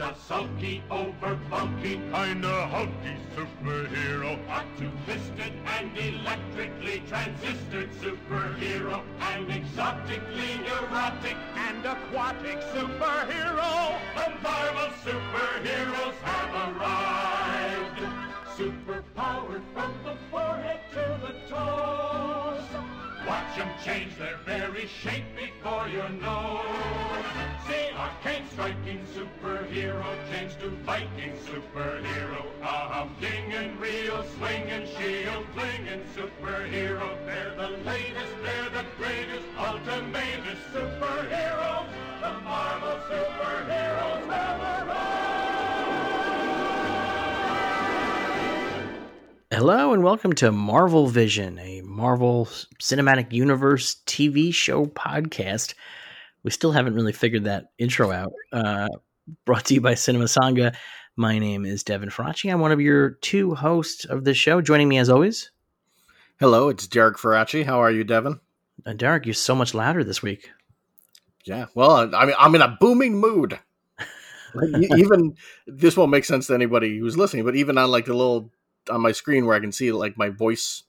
a sulky, over bulky, kinda hulky superhero. A two-fisted and electrically transistored superhero. An exotically neurotic and aquatic superhero. The Marvel superheroes have arrived. Superpowered from the forehead to the toes. Watch them change their very shape before your nose. See arcane striking superhero change to Viking superhero. A humding and real swinging shield flinging superhero. They're the latest, they're the greatest, ultimate superheroes. The Marvel superheroes. Hello and welcome to Marvel Vision, a Marvel Cinematic Universe TV show podcast. We still haven't really figured that intro out. Uh, brought to you by Cinema Sangha. My name is Devin Faraci. I'm one of your two hosts of the show. Joining me as always, Hello, it's Derek Faraci. How are you, Devin? uh, Derek. You're so much louder this week. Yeah, well, I mean, I'm in a booming mood. Even this won't make sense to anybody who's listening, but even on like the little on my screen where I can see like my voice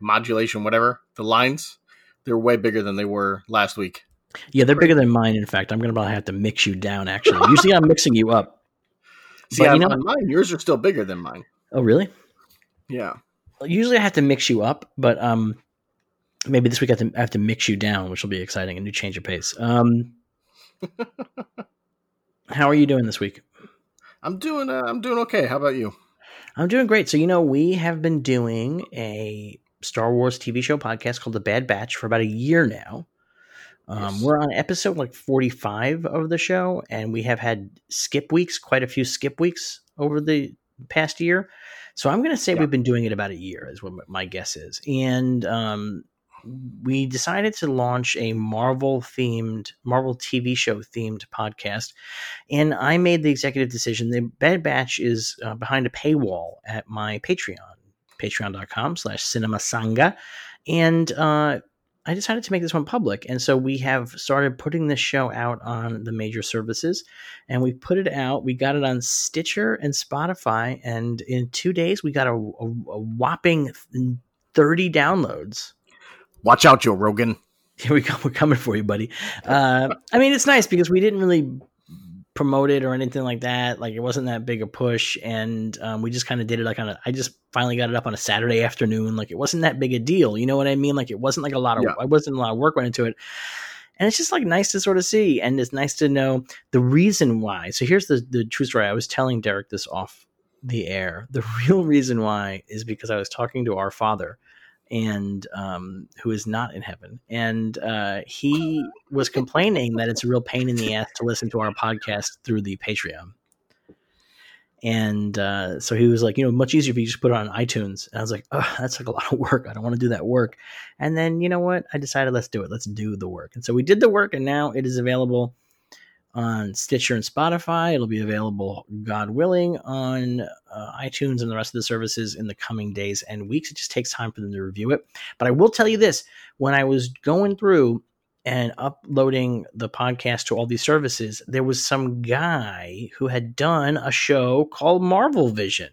modulation, whatever the lines, they're way bigger than they were last week. Yeah, they're bigger than mine. In fact, I'm to probably have to mix you down. Actually, usually I'm mixing you up. See, But you know- mine, yours are still bigger than mine. Oh, really? Yeah, usually I have to mix you up, but um, maybe this week I have to, I have to mix you down, which will be exciting, a new change of pace. Um, how are you doing this week? I'm doing. Uh, I'm doing okay. How about you? I'm doing great. So you know, we have been doing a Star Wars TV show podcast called The Bad Batch for about a year now. Um, Yes. We're on episode like 45 of the show, and we have had skip weeks, quite a few skip weeks over the past year. So I'm going to say Yeah. we've been doing it about a year, is what my guess is. And um, we decided to launch a Marvel themed, Marvel TV show themed podcast. And I made the executive decision. The Bad Batch is uh, behind a paywall at my Patreon, patreon.com slash cinema sangha. And uh, I decided to make this one public. And so we have started putting this show out on the major services. And we put it out. We got it on Stitcher and Spotify. And in two days, we got a, a, a whopping 30 downloads. Watch out, Joe Rogan. Here we go. We're coming for you, buddy. Uh, I mean, it's nice because we didn't really promote it or anything like that. Like it wasn't that big a push, and um, we just kind of did it like on a. I just finally got it up on a Saturday afternoon. Like it wasn't that big a deal. You know what I mean? Like it wasn't like a lot of. Yeah. I wasn't a lot of work went into it. And it's just like nice to sort of see, and it's nice to know the reason why. So here's the the true story. I was telling Derek this off the air. The real reason why is because I was talking to our father, and um, who is not in heaven, and uh, he was complaining that it's a real pain in the ass to listen to our podcast through the Patreon. And uh, so he was like, you know, much easier if you just put it on iTunes. And I was like, oh, that's like a lot of work. I don't want to do that work. And then you know what? I decided let's do it. Let's do the work. And so we did the work, and now it is available on Stitcher and Spotify. It'll be available, God willing, on uh, iTunes and the rest of the services in the coming days and weeks. It just takes time for them to review it. But I will tell you this when I was going through and uploading the podcast to all these services, there was some guy who had done a show called Marvel Vision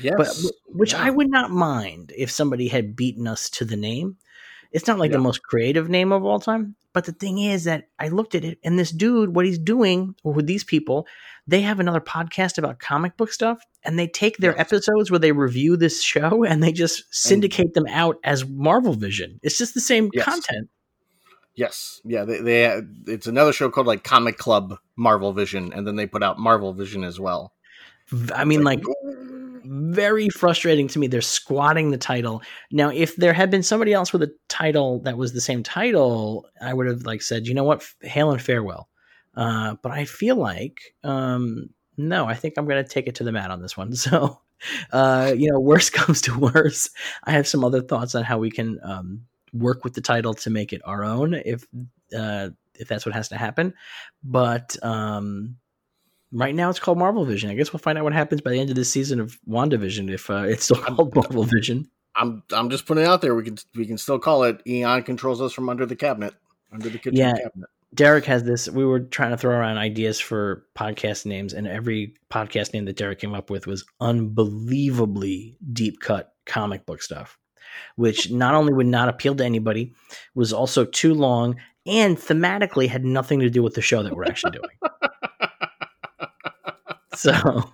Yes, but which Yeah. I would not mind if somebody had beaten us to the name. It's not like the most creative name of all time, but the thing is that I looked at it and this dude, what he's doing, or with these people, they have another podcast about comic book stuff, and they take their episodes where they review this show and they just syndicate them out as Marvel Vision. It's just the same Yes. content. Yes, yeah, they, they it's another show called like Comic Club Marvel Vision, and then they put out Marvel Vision as well. I mean, like very frustrating to me. They're squatting the title. Now, if there had been somebody else with a title that was the same title, I would have like said, you know what, hail and farewell. Uh, but I feel like, um, no, I think I'm going to take it to the mat on this one. So, uh, you know, worst comes to worst, I have some other thoughts on how we can um, work with the title to make it our own, if uh, if that's what has to happen. But um, right now it's called Marvel Vision. I guess we'll find out what happens by the end of this season of WandaVision if uh, it's still called Marvel Vision. I'm I'm just putting it out there. We can we can still call it Eon controls us from under the cabinet, under the kitchen Yeah. cabinet. Derek has this. We were trying to throw around ideas for podcast names, and every podcast name that Derek came up with was unbelievably deep cut comic book stuff, which not only would not appeal to anybody, was also too long, and thematically had nothing to do with the show that we're actually doing. so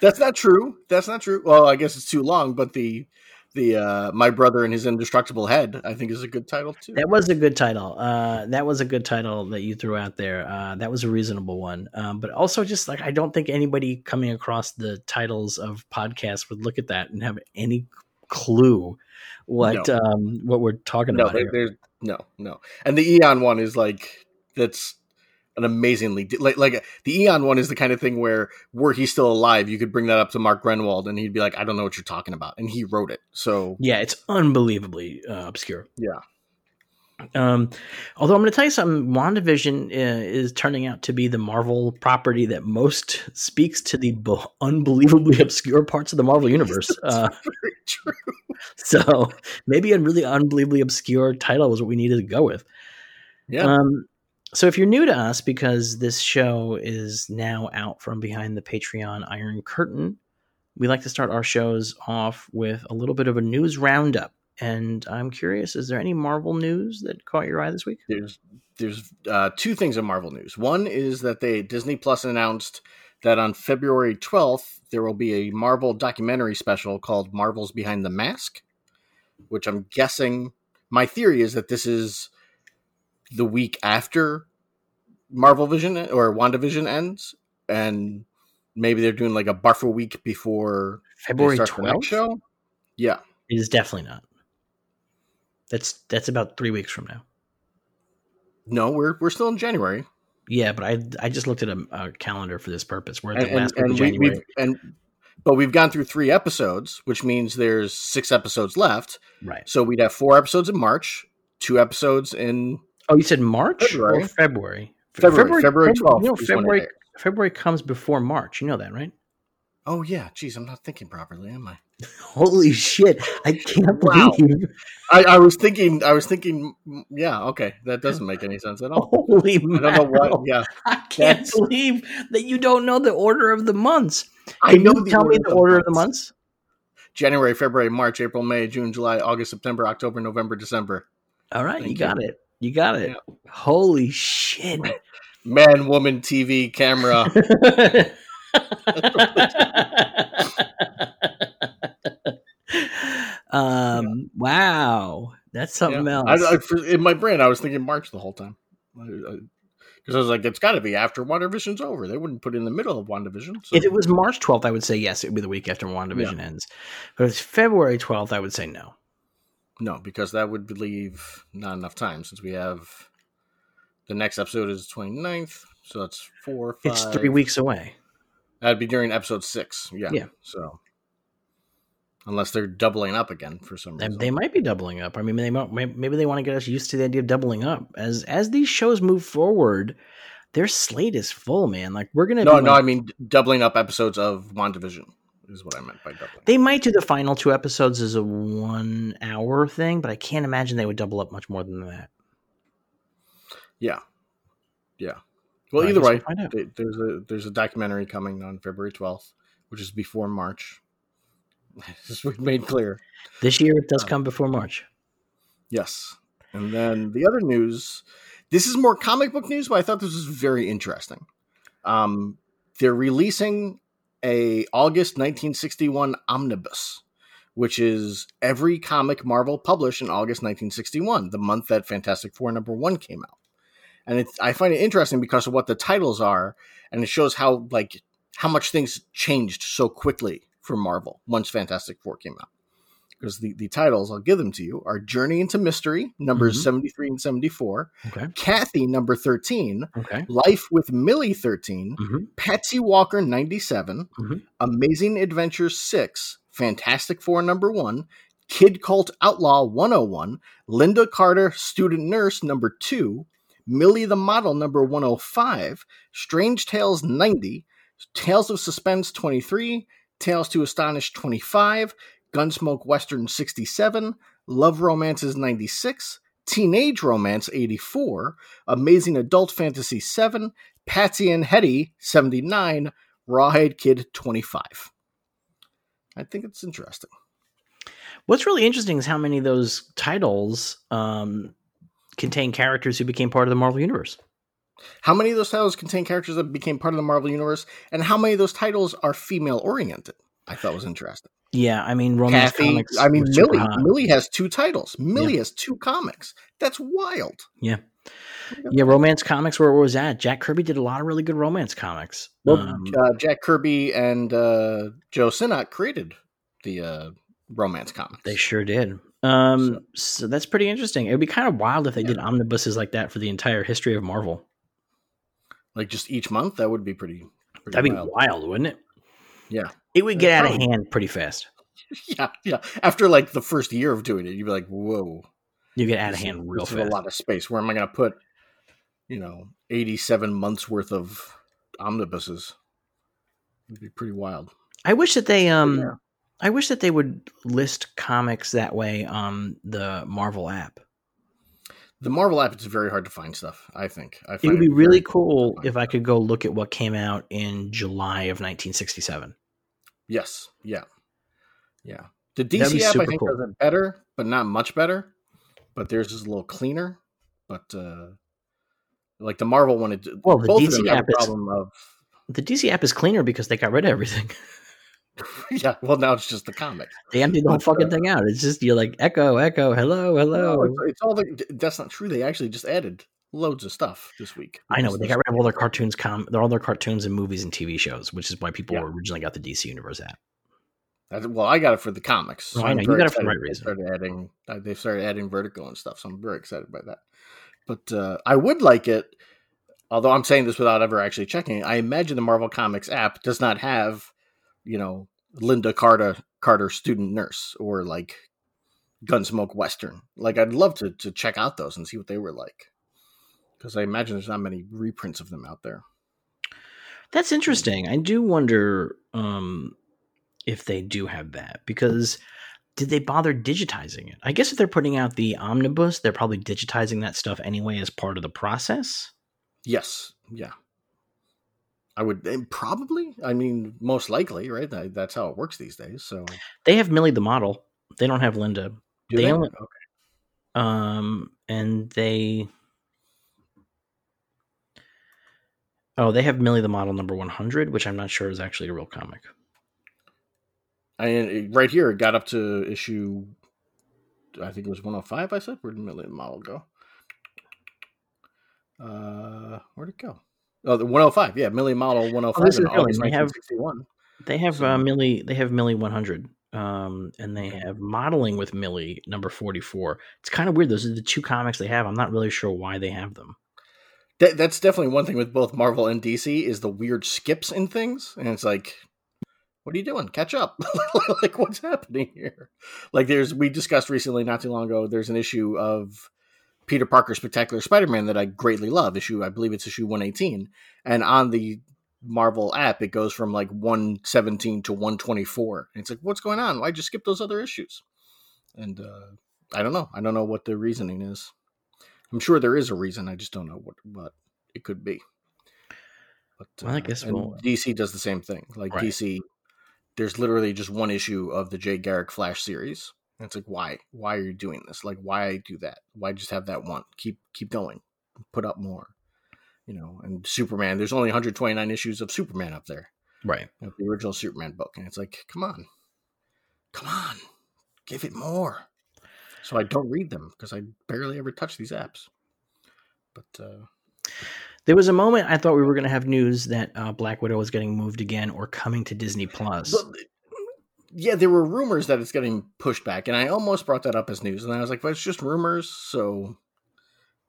That's not true. That's not true. Well, I guess it's too long, but the the uh my brother and his indestructible head i think is a good title too that was a good title uh that was a good title that you threw out there uh that was a reasonable one um but also just like i don't think anybody coming across the titles of podcasts would look at that and have any clue what No. um what we're talking no about there- no no and the eon one is like that's an amazingly like like the eon one is the kind of thing where were he still alive you could bring that up to mark gruenwald and he'd be like i don't know what you're talking about and he wrote it so yeah it's unbelievably uh, obscure yeah Um, although I'm going to tell you something, WandaVision uh, is turning out to be the Marvel property that most speaks to the unbelievably obscure parts of the Marvel universe. Uh, true so maybe a really unbelievably obscure title was what we needed to go with. yeah Um, so if you're new to us, because this show is now out from behind the Patreon Iron Curtain, we like to start our shows off with a little bit of a news roundup. And I'm curious, is there any Marvel news that caught your eye this week? there's there's uh, two things in Marvel news. One is that they Disney Plus announced that on February 12th there will be a Marvel documentary special called Marvel's Behind the Mask, which I'm guessing my theory is that this is the week after Marvel Vision or WandaVision ends and maybe they're doing like a buffer week before February start the next 12th? show. Yeah. It is definitely not. That's that's about three weeks from now. No, we're we're still in January. Yeah, but I I just looked at a, a calendar for this purpose. We're at and, the last and, of and we, January. we've and but we've gone through three episodes, which means there's six episodes left. right. So we'd have four episodes in March, two episodes in Oh, you said March February. or February? February. February 12th. You know, is when it February. February comes before March. You know that, right? Oh yeah, geez, I'm not thinking properly, am I? Holy shit! I can't Wow. believe. I, I was thinking, I was thinking, mm, yeah, okay, that doesn't make any sense at all. Holy I don't know what. Yeah, I can't That's- believe that you don't know the order of the months. I know you tell me the order of the months? January, February, March, April, May, June, July, August, September, October, November, December. All right, you got it. You got it. Holy shit. Man, woman, TV, camera. um wow that's something Yeah. else I, I, for- in my brain, I was thinking March the whole time. Because I, was like, it's got to be after WandaVision's over. They wouldn't put it in the middle of WandaVision. So. if it was march 12th i would say yes it would be the week after wandavision ends but if it's february 12th i would say no no, because that would leave not enough time since we have the next episode is 29th. So that's four, five. it's three weeks away That'd be during episode six. Yeah. Yeah. So unless they're doubling up again for some reason. they might be doubling up i mean they might maybe they want to get us used to the idea of doubling up as as these shows move forward their slate is full man like we're gonna no, no, like- I mean doubling up episodes of WandaVision is what I meant by doubling. They might do the final two episodes as a one hour thing, but I can't imagine they would double up much more than that. yeah. Yeah. Well, I either we'll way, there's a there's a documentary coming on February 12th, which is before March. This was made clear. This year it Um, does come before March. Yes. And then the other news, this is more comic book news, but I thought this was very interesting. Um, they're releasing a August 1961 omnibus, which is every comic Marvel published in August 1961, the month that Fantastic Four number one came out. And I find it interesting because of what the titles are, and it shows how like how much things changed so quickly for Marvel once Fantastic Four came out because the, the titles, I'll give them to you, are Journey into Mystery, numbers Mhm. 73 and 74, Okay. Kathy, number 13, Okay. Life with Millie, 13, Mhm. Patsy Walker, 97, Mhm. Amazing Adventures, 6, Fantastic Four, number 1, Kid Colt Outlaw, 101, Linda Carter, Student Nurse, number 2, Millie the Model, number 105, Strange Tales, 90, Tales of Suspense, 23, Tales to Astonish, 25, Gunsmoke Western 67, Love Romances 96, Teenage Romance 84, Amazing Adult Fantasy 7, Patsy and Hetty 79, Rawhide Kid 25. I think it's interesting. What's really interesting is how many of those titles um, contain characters who became part of the Marvel Universe. How many of those titles contain characters that became part of the Marvel Universe, and how many of those titles are female oriented? I thought was interesting. Yeah, I mean, romance Kathy, comics. I mean, Millie. Millie has two titles. Millie has two comics. That's wild. Yeah, yeah, romance comics. Where was that? Jack Kirby did a lot of really good romance comics. Well, Um, uh, Jack Kirby and uh, Joe Sinnott created the uh, romance comics. They sure did. Um, so. that's pretty interesting. It would be kind of wild if they did omnibuses like that for the entire history of Marvel. like just each month. That would be pretty. pretty That'd be wild. wild, wouldn't it? Yeah. It would get out of hand pretty fast. yeah, yeah. After like the first year of doing it, you'd be like, "Whoa, You get out of hand real fast. a lot of space. Where am I going to put, you know, eighty-seven months worth of omnibuses? It'd be pretty wild. I wish that they um Yeah. I wish that they would list comics that way on the Marvel app. The Marvel app it's very hard to find stuff. I think. I it would be really cool if I could go look at what came out in July of 1967. Yes. Yeah. Yeah. The DC app I think cool. does it better, but not much better. But theirs is a little cleaner. But uh like the Marvel one, it, Well, the DC app a is- of The DC app is cleaner because they got rid of everything. yeah. Well, now it's just the comic. They emptied the whole fucking uh, thing out. It's just you're like echo, echo, hello, hello. No, it's, it's all the, that's not true. They actually just added loads of stuff this week. I know they got rid of all their cartoons, com, all their cartoons and movies and TV shows, which is why people Yeah. originally got the DC Universe app. That- well, I got it for the comics. Oh, I know, you got it for the right they. Started adding, uh, they started adding Vertigo and stuff, so I'm very excited by that. But uh, I would like it, although I'm saying this without ever actually checking. it, I imagine the Marvel Comics app does not have, you know, Linda Carter, Carter student nurse or like Gunsmoke Western. Like I'd love to to check out those and see what they were like, because I imagine there's not many reprints of them out there. That's interesting. I do wonder um, if they do have that because did they bother digitizing it? I guess if they're putting out the omnibus, they're probably digitizing that stuff anyway as part of the process. Yes. Yeah. I would probably. I mean, most likely, right? That, that's how it works these days. So, They have Millie the model. They don't have Linda. do They they? only- Okay. Um, and they. Oh, they have Millie the model number 100, which I'm not sure is actually a real comic. I it- right here it got up to issue. I think it was 105. I said, where did Millie the model go? Uh, where'd it go? Oh, the 105. Yeah, Millie model 105 this is August they have- 1961. They have So- uh, Millie. They have Millie 100, um, and they have modeling with Millie number 44. It's kind of weird. Those are the two comics they have. I'm not really sure why they have them. That, that's definitely one thing with both Marvel and DC is the weird skips in things, and it's like, what are you doing? Catch up! like, what's happening here? Like, there's we discussed recently, not too long ago. There's an issue of Peter Parker Spectacular Spider-Man that I greatly love. Issue, I believe it's issue 118, and on the Marvel app, it goes from like 117 to 124. And it's like, what's going on? Why'd you skip those other issues? And uh, I don't know. I don't know what the reasoning is. I'm sure there is a reason. I just don't know what what it could be. But Well, I uh, guess and we'll- DC does the same thing. Like Right. DC, there's literally just one issue of the Jay Garrick Flash series. And it's like, why? Why are you doing this? Like, why do that? Why just have that one? Keep keep going. Put up more. You know, and Superman. There's only 129 issues of Superman up there. Right. you know, the original Superman book, and it's like, come on, come on, give it more. So I don't read them because I barely ever touch these apps. But uh, There was a moment I thought we were going to have news that uh, Black Widow was getting moved again or coming to Disney Plus. but- yeah, there were rumors that it's getting pushed back, and I almost brought that up as news, and I was like, but it's just rumors, so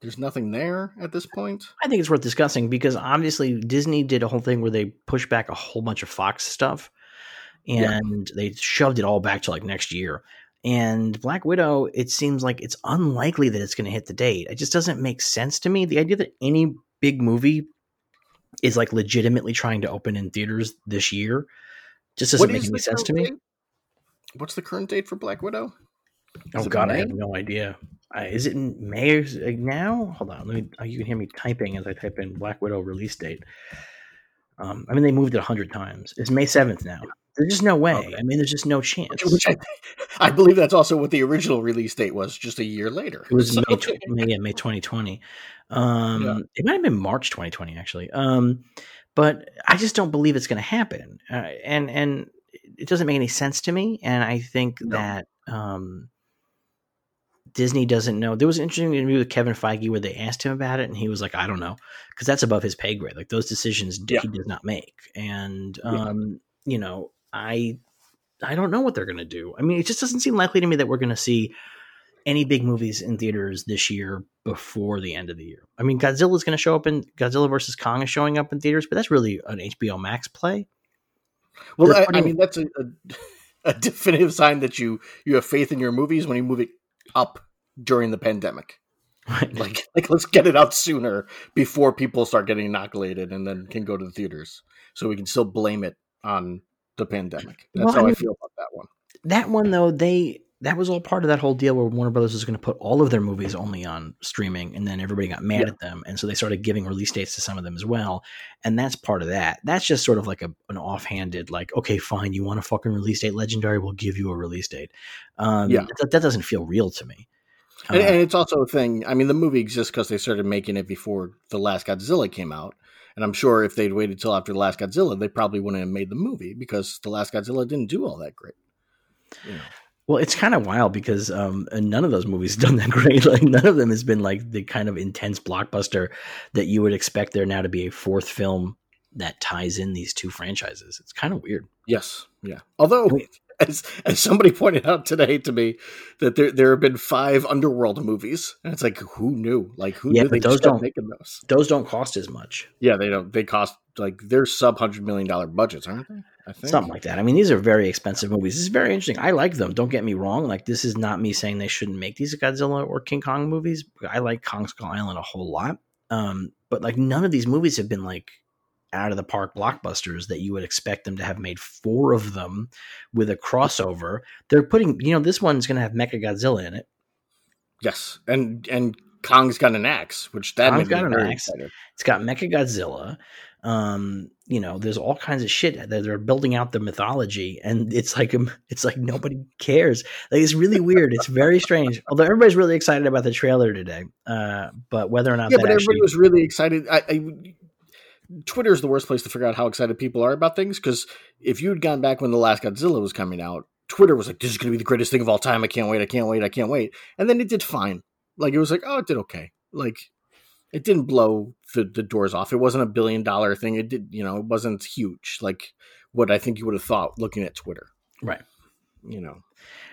there's nothing there at this point. I think it's worth discussing because obviously Disney did a whole thing where they pushed back a whole bunch of Fox stuff Yeah. and they shoved it all back to like next year. And Black Widow, it seems like it's unlikely that it's going to hit the date. It just doesn't make sense to me. The idea that any big movie is like legitimately trying to open in theaters this year just doesn't make any sense to me. date? What's the current date for Black Widow? Is Oh god, I have no idea. uh, is it in May or now? Hold on, let me. Oh, you can hear me typing as I type in Black Widow release date. Um, I mean, they moved it a hundred times. It's May seventh now. There's just no way. Okay. I mean, there's just no chance. Which I, I believe that's also what the original release date was, just a year later. It was so. May, May, yeah, May 2020. Um, yeah. It might have been March 2020, actually. Um, but I just don't believe it's going to happen. Uh, and and it doesn't make any sense to me. And I think no. that um, Disney doesn't know. There was an interesting interview with Kevin Feige where they asked him about it, and he was like, "I don't know," because that's above his pay grade. Like those decisions yeah. he does not make. And um, yeah. you know, I I don't know what they're going to do. I mean, it just doesn't seem likely to me that we're going to see any big movies in theaters this year before the end of the year. I mean, Godzilla is going to show up in Godzilla versus Kong is showing up in theaters, but that's really an HBO Max play. Well, I, I, mean, that's a, a, a, definitive sign that you you have faith in your movies when you move it up during the pandemic. Right. Like, like let's get it out sooner before people start getting inoculated and then can go to the theaters, so we can still blame it on the pandemic. That's well, how I, mean, feel about that one. That one though, they that was all part of that whole deal where Warner Brothers was going to put all of their movies only on streaming, and then everybody got mad yeah. at them, and so they started giving release dates to some of them as well, and that's part of that. That's just sort of like a, an offhanded, like, okay, fine, you want a fucking release date, Legendary, we'll give you a release date. Um, yeah, that, that, doesn't feel real to me. And, uh, and it's also a thing. I mean, the movie exists because they started making it before the last Godzilla came out. And I'm sure if they'd waited till after the last Godzilla, they probably wouldn't have made the movie because the last Godzilla didn't do all that great. You know. Well, it's kind of wild because um, none of those movies done that great. Like none of them has been like the kind of intense blockbuster that you would expect there now to be a fourth film that ties in these two franchises. It's kind of weird. Yes, yeah. Although, as as somebody pointed out today to me, that there there have been five Underworld movies, and it's like who knew? Like who yeah, knew but those don't making those? Those don't cost as much. Yeah, they don't. They cost like they're sub hundred million dollar budgets, aren't they? I think. Something like that. I mean, these are very expensive movies. This is very interesting. I like them. Don't get me wrong. Like, this is not me saying they shouldn't make these Godzilla or King Kong movies. I like Kong Skull Island a whole lot. Um, but like, none of these movies have been like out of the park blockbusters that you would expect them to have made four of them with a crossover. They're putting, you know, this one's going to have Mecha Godzilla in it. Yes, and and Kong's got an axe, which that Kong's got an axe. Excited. It's got Mecha Godzilla. Um, you know, there's all kinds of shit that they're building out the mythology, and it's like um, it's like nobody cares. Like it's really weird. It's very strange. Although everybody's really excited about the trailer today, uh, but whether or not yeah, but everybody actually... was really excited. I, I, Twitter is the worst place to figure out how excited people are about things because if you had gone back when the last Godzilla was coming out, Twitter was like, "This is going to be the greatest thing of all time. I can't wait. I can't wait. I can't wait." And then it did fine. Like it was like, "Oh, it did okay." Like it didn't blow the, the doors off. It wasn't a billion dollar thing. It did, you know, it wasn't huge like what I think you would have thought looking at Twitter. Right. You know.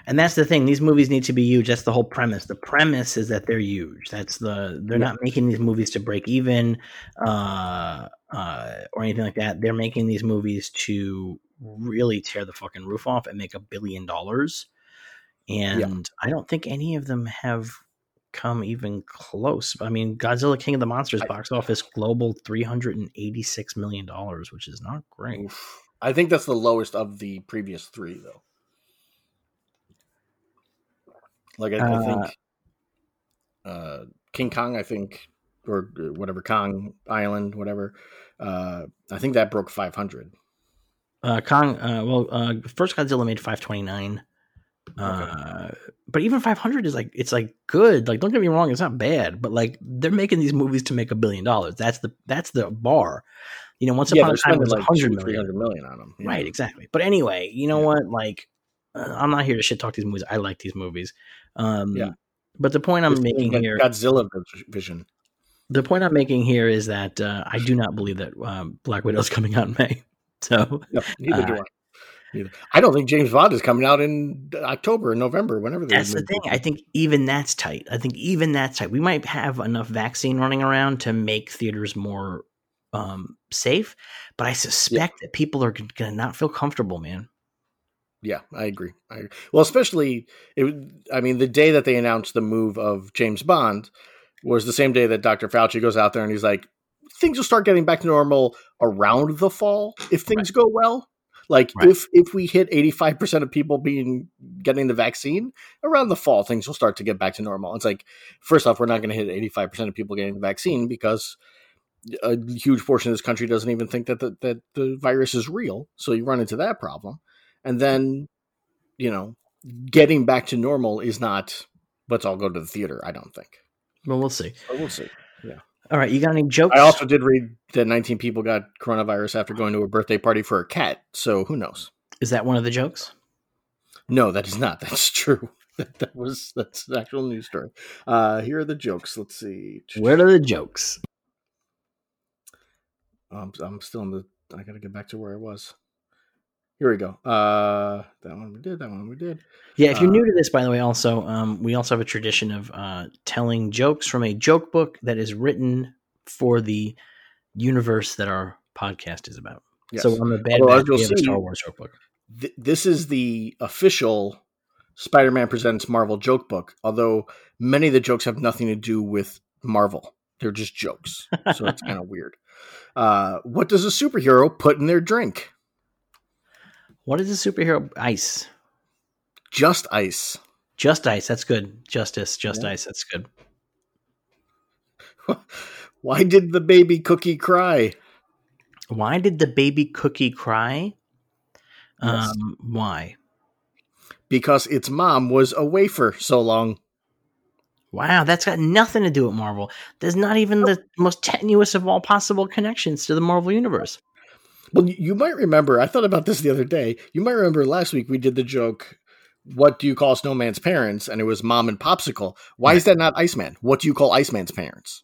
And that's the thing. These movies need to be huge. That's the whole premise. The premise is that they're huge. That's the they're yeah. not making these movies to break even uh, uh, or anything like that. They're making these movies to really tear the fucking roof off and make a billion dollars. And yeah. I don't think any of them have come even close. I mean, Godzilla King of the Monsters box office global three hundred and eighty six million dollars, which is not great. Oof. I think that's the lowest of the previous three, though. Like I, uh, I think uh, King Kong, I think, or uh, whatever Kong Island, whatever. Uh, I think that broke five hundred. Uh, Kong, uh, well, uh, first Godzilla made five twenty nine. Uh, but even 500 is like it's like good. Like don't get me wrong, it's not bad, but like they're making these movies to make a billion dollars. That's the that's the bar. You know, once yeah, upon a time it was like 100 million. 300 million on them. Yeah. Right, exactly. But anyway, you know yeah. what? Like I'm not here to shit talk these movies. I like these movies. Um, yeah. But the point I'm it's making here, Godzilla vision. The point I'm making here is that uh, I do not believe that um, Black Widow is coming out in May. So no, neither do uh, I. I don't think James Bond is coming out in October, November, whenever. That's the thing. I think even that's tight. I think even that's tight. We might have enough vaccine running around to make theaters more um, safe, but I suspect yeah. that people are going to not feel comfortable, man. Yeah, I agree. I agree. Well, especially, it, I mean, the day that they announced the move of James Bond was the same day that Dr. Fauci goes out there and he's like, things will start getting back to normal around the fall if things right. go well Like Right. if if we hit 85% of people being getting the vaccine around the fall, things will start to get back to normal. It's like first off, we're not going to hit 85% of people getting the vaccine because a huge portion of this country doesn't even think that the, that the virus is real. So you run into that problem. And then, you know, getting back to normal is not let's all go to the theater, I don't think. Well, we'll see. But we'll see. Yeah. All right, you got any jokes? I also did read that 19 people got coronavirus after going to a birthday party for a cat. So who knows? Is that one of the jokes? No, that is not. That's true. That, that was that's an actual news story. Uh, here are the jokes. Let's see. Where are the jokes? I'm, I'm still in the. I got to get back to where I was. Here we go. Uh, that one we did. That one we did. Yeah, if you're Uh, new to this, by the way, also, um, we also have a tradition of uh, telling jokes from a joke book that is written for the universe that our podcast is about. Yes. So on the Bad Although, we have a Star Wars joke book. Th- this is the official Spider-Man Presents Marvel joke book. Although many of the jokes have nothing to do with Marvel. They're just jokes. So it's kind of weird. Uh, what does a superhero put in their drink? What is a superhero? Ice. Just ice. Just ice. That's good. Justice. Just Yeah. ice. That's good. Why did the baby cookie cry? Why did the baby cookie cry? Yes. Um, why? Because its mom was away for so long. Wow, that's got nothing to do with Marvel. There's not even the most tenuous of all possible connections to the Marvel universe. Well, you- might remember, I thought about this the other day. You might remember last week we did the joke, What do you call Snowman's parents? And it was mom and popsicle. Why is that not Iceman? What do you call Iceman's parents?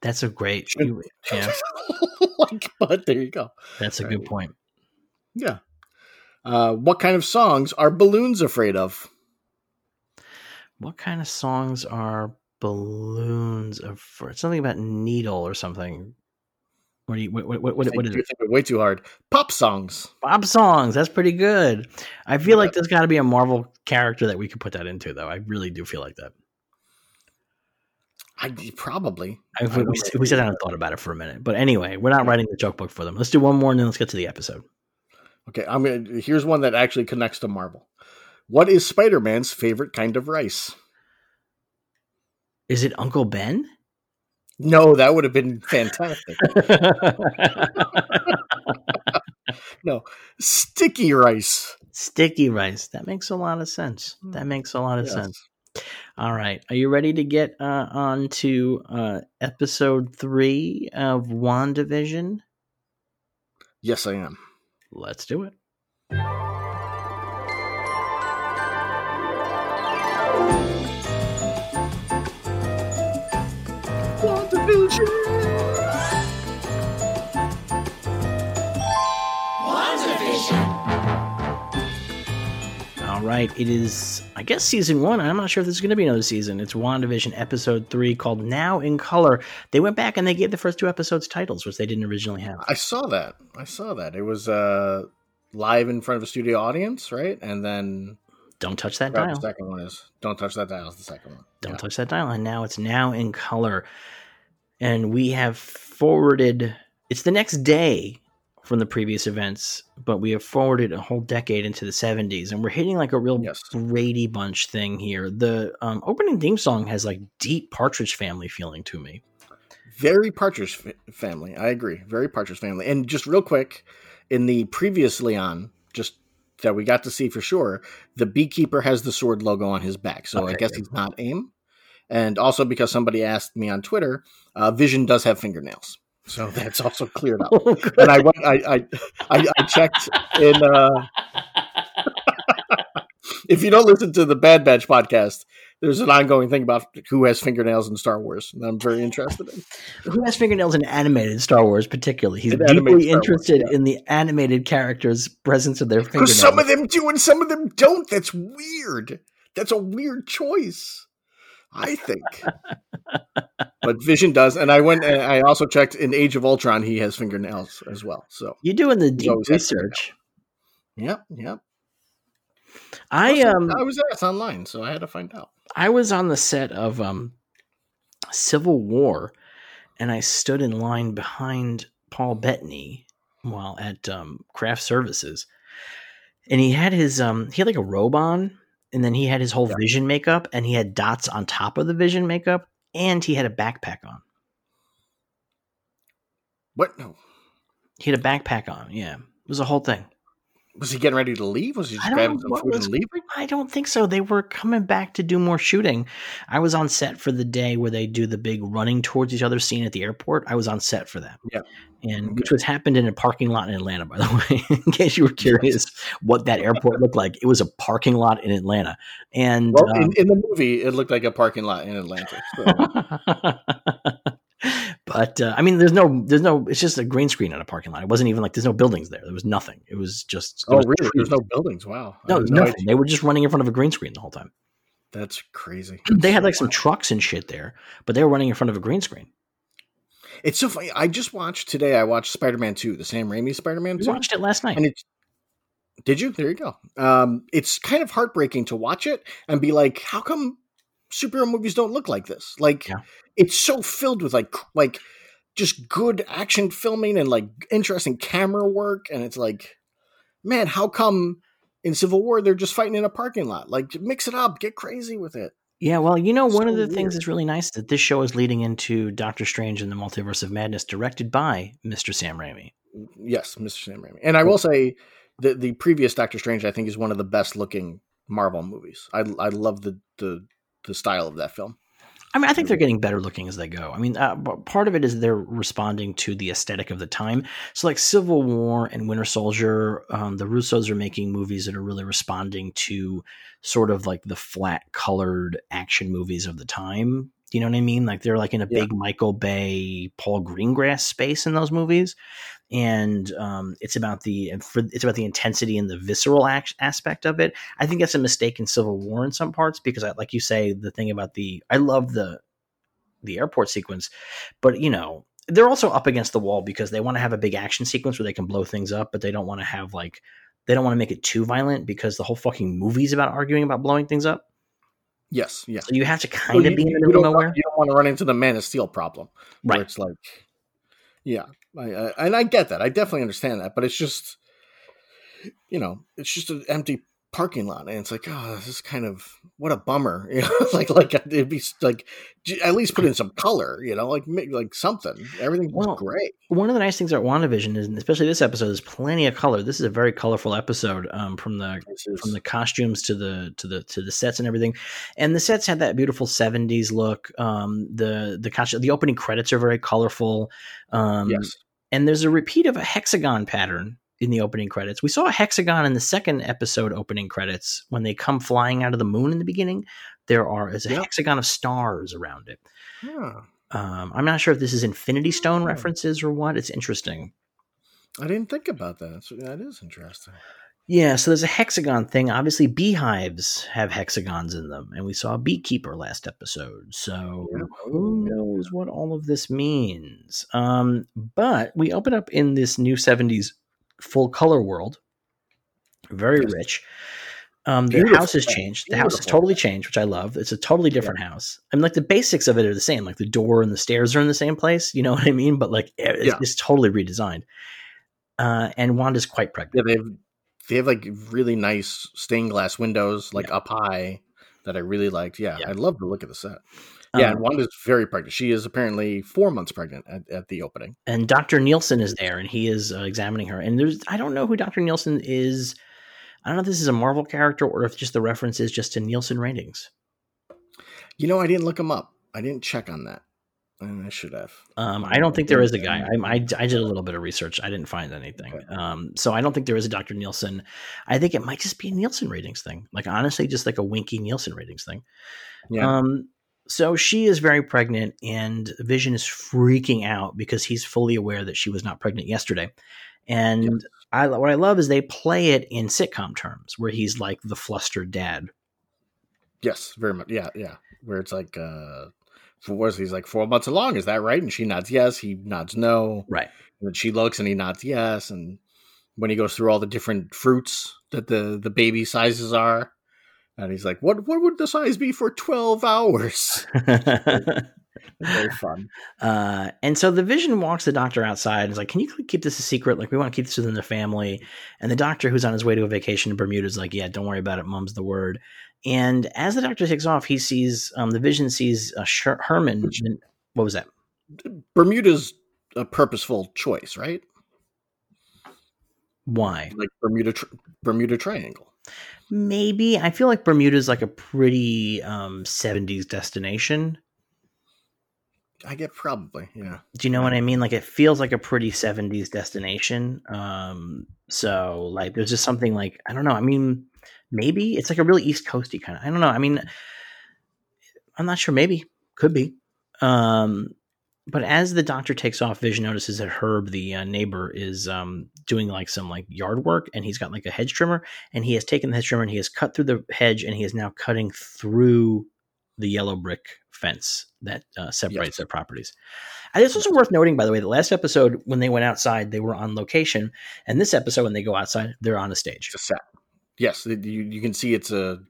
That's a great. Yeah, like, but there you go. that's a good point. Yeah. Uh, what kind of songs are balloons afraid of? What kind of songs are balloons of? For something about needle or something. What do you? What? What? What, what, what is it? way too hard. Pop songs. Pop songs. That's pretty good. I feel like there's got to be a Marvel character that we could put that into, though. I really do feel like that. I probably. I, I we, don't we, sat down and thought about it for a minute, but anyway, we're not writing the joke book for them. Let's do one more and then let's get to the episode. Okay, I'm gonna. Here's one that actually connects to Marvel. What is Spider-Man's favorite kind of rice? Is it Uncle Ben? No, that would have been fantastic. no, sticky rice. Sticky rice. That makes a lot of sense. That makes a lot of Yes. sense. All right. Are you ready to get uh, on to uh, episode three of WandaVision? Yes, I am. Let's do it. All right. It is, I guess, season one. I'm not sure if there's going to be another season. It's WandaVision episode three called Now in Color. They went back and they gave the first two episodes titles, which they didn't originally have. I saw that. I saw that. It was uh live in front of a studio audience, right? And then Don't touch that dial. the second one is "Don't Touch That Dial" is the second one. Don't Yeah. touch that dial. And now it's now in color. And we have forwarded, it's the next day from the previous events, but we have forwarded a whole decade into the 70s. And we're hitting like a real Yes. Brady Bunch thing here. The um, opening theme song has like deep Partridge Family feeling to me. Very Partridge fa- Family. I agree. Very Partridge Family. And just real quick, in the previous Leon, just that we got to see for sure, the beekeeper has the sword logo on his back. So I guess he's not AIM. And also because somebody asked me on Twitter, uh, Vision does have fingernails. So that's also cleared up. and I went, I, I, I, I checked in. Uh, if you don't listen to the Bad Batch podcast, there's an ongoing thing about who has fingernails in Star Wars and I'm very interested in. Who has fingernails in animated Star Wars, particularly? He's In deeply Star Wars, interested yeah. in the animated characters' presence of their fingernails. Because some of them do and some of them don't. That's weird. That's a weird choice. I think. but Vision does, and I went. And I also checked in Age of Ultron. He has fingernails as well. So You're doing the deep research. yep, yep. I um I was asked online, so I had to find out. I was on the set of um, Civil War, and I stood in line behind Paul Bettany, while at um, craft services and he had his um he had like a robe on and then he had his whole Yeah. vision makeup and he had dots on top of the vision makeup and he had a backpack on What? No. he had a backpack on yeah it was a whole thing Was he getting ready to leave? Was he just grabbing some food was- and leaving? I don't think so. They were coming back to do more shooting. I was on set for the day where they do the big running towards each other scene at the airport. I was on set for that. Yeah. And Okay. which was happened in a parking lot in Atlanta, by the way, in case you were curious what that airport looked like. It was a parking lot in Atlanta. And Well, um, in, in the movie, it looked like a parking lot in Atlanta. So. but uh, I mean, there's no, there's no. It's just a green screen on a parking lot. It wasn't even like there's no buildings there. There was nothing. It was just. oh, was really? There's no buildings. Wow. No, there's nothing. idea. They were just running in front of a green screen the whole time. That's crazy. They had like some trucks and shit there, but they were running in front of a green screen. It's so funny. I just watched today. I watched Spider Man Two, the Sam Raimi Spider Man Two, watched it last night. and it's. Did you? There you go. Um, it's kind of heartbreaking to watch it and be like, how come superhero movies don't look like this? Like, Yeah. It's so filled with like like just good action filming and like interesting camera work, and it's like, man, how come in Civil War they're just fighting in a parking lot? Like, mix it up, get crazy with it. Yeah, well, you know, one of the things that's really nice that this show is leading into Doctor Strange and the Multiverse of Madness, directed by Mr. Sam Raimi. Mm, yes, Mr. Sam Raimi. And I will say the the previous Doctor Strange I think is one of the best looking Marvel movies. I I love the the the style of that film. I mean, I think they're getting better looking as they go. I mean, uh, part of it is they're responding to the aesthetic of the time. So, like Civil War and Winter Soldier, um, the Russos are making movies that are really responding to sort of like the flat colored action movies of the time. You know what I mean? Like they're like in a Yeah. big Michael Bay, Paul Greengrass space in those movies, and um, it's about the for, it's about the intensity and the visceral act- aspect of it. I think that's a mistake in Civil War in some parts because, I, like you say, the thing about the I love the the airport sequence, but you know they're also up against the wall because they want to have a big action sequence where they can blow things up, but they don't want to have like they don't want to make it too violent because the whole fucking movie's about arguing about blowing things up. Yes, yeah. So you have to kind of you, be in the middle of nowhere. want- you don't want to run into the Man of Steel problem, where Right. it's like, yeah, I, I, and I get that. I definitely understand that, but it's just, you know, it's just an empty parking lot, and it's like, oh, this is kind of what a bummer. You know, like like it'd be like at least put in some color. You know, like like something. Everything's Well, great. One of the nice things about WandaVision is, especially this episode, is plenty of color. This is a very colorful episode um, from the is- from the costumes to the to the to the sets and everything. And the sets had that beautiful '70s look. Um, the the costume, the opening credits are very colorful. Um, yes, and there's a repeat of a hexagon pattern in the opening credits. We saw a hexagon in the second episode opening credits when they come flying out of the moon in the beginning. There are is a Yep. hexagon of stars around it. yeah. Um, I'm not sure if this is Infinity Stone Oh. references or what. It's interesting. I didn't think about that. So that is interesting. Yeah, so there's a hexagon thing. Obviously, beehives have hexagons in them, and we saw a beekeeper last episode. So Yeah. who knows what all of this means? Um, but we open up in this new '70s full color world, very Yes. rich. Um, the house has changed. The house has totally changed, which I love. It's a totally different house. I mean, like the basics of it are the same. Like the door and the stairs are in the same place. You know what I mean? But like it's, Yeah. it's totally redesigned. Uh, and Wanda's quite pregnant. Yeah, they have they have like really nice stained glass windows, like Yeah. up high, that I really liked. Yeah, Yeah. I love the look of the set. Yeah, and Um, Wanda's very pregnant. She is apparently four months pregnant at, at the opening. and Dr. Nielsen is there and he is uh, examining her. And there's, I don't know who Dr. Nielsen is. I don't know if this is a Marvel character or if just the reference is just to Nielsen ratings. You know, I didn't look him up. I didn't check on that, and I should have. Um, I don't think there is a guy. I, I, I did a little bit of research. I didn't find anything. Okay. Um, so I don't think there is a Dr. Nielsen. I think it might just be a Nielsen ratings thing. Like honestly, just like a winky Nielsen ratings thing. Yeah, Um, so she is very pregnant, and Vision is freaking out because he's fully aware that she was not pregnant yesterday. And Yes. I, what I love is they play it in sitcom terms, where he's like the flustered dad. yes, very much. Yeah, yeah. Where it's like, uh, was he's like four months along? Is that right? And she nods yes. He nods no. Right. And she looks and he nods yes. And when he goes through all the different fruits that the the baby sizes are, and he's like, "What what would the size be for twelve hours?" Very fun. Uh, and so the vision walks the doctor outside and is like, Can you keep this a secret? Like, we want to keep this within the family. And the doctor, who's on his way to a vacation in Bermuda, is like, Yeah, don't worry about it. Mom's the word. And as the doctor takes off, he sees um, the vision sees uh, Sher- Herman. What was that? Bermuda's a purposeful choice, right? Why? Like Bermuda, tr- Bermuda Triangle. Maybe I feel like bermuda is like a pretty um, 70s destination. I get probably, yeah. Do you know what I mean? Like it feels like a pretty 70s destination. Um, so like there's just something like I don't know. I mean, maybe it's like a really East Coasty kind of. I don't know. I mean, I'm not sure. Maybe could be. Um, but as the doctor takes off, Vision notices that Herb, the uh, neighbor, is um, doing like some like yard work, and he's got like a hedge trimmer, and he has taken the hedge trimmer and he has cut through the hedge, and he is now cutting through the yellow brick fence that uh, separates Yes. their properties. And it's also worth noting, by the way, the last episode when they went outside, they were on location, and this episode when they go outside, they're on a stage. It's a set. Yes, you, you can see it's a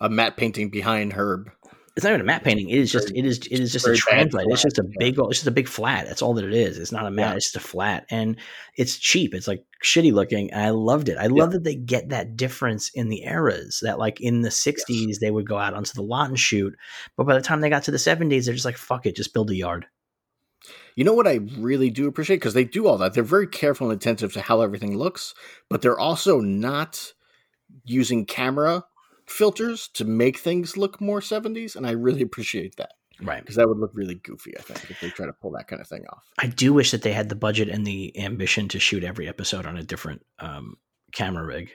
a matte painting behind Herb. It's not even a matte painting. It is just it is it is just a translate. It's just a big it's just a big flat. That's all that it is. It's not a matte. Yeah. It's just a flat, and it's cheap. It's like shitty looking. I loved it. I love that they get that difference in the eras. That like in the '60s they would go out onto the lot and shoot, but by the time they got to the '70s, they're just like fuck it, just build a yard. You know what I really do appreciate because they do all that. They're very careful and attentive to how everything looks, but they're also not using camera filters to make things look more 70s, and I really appreciate that Right. because that would look really goofy. I think if they try to pull that kind of thing off. I do wish that they had the budget and the ambition to shoot every episode on a different um, camera rig.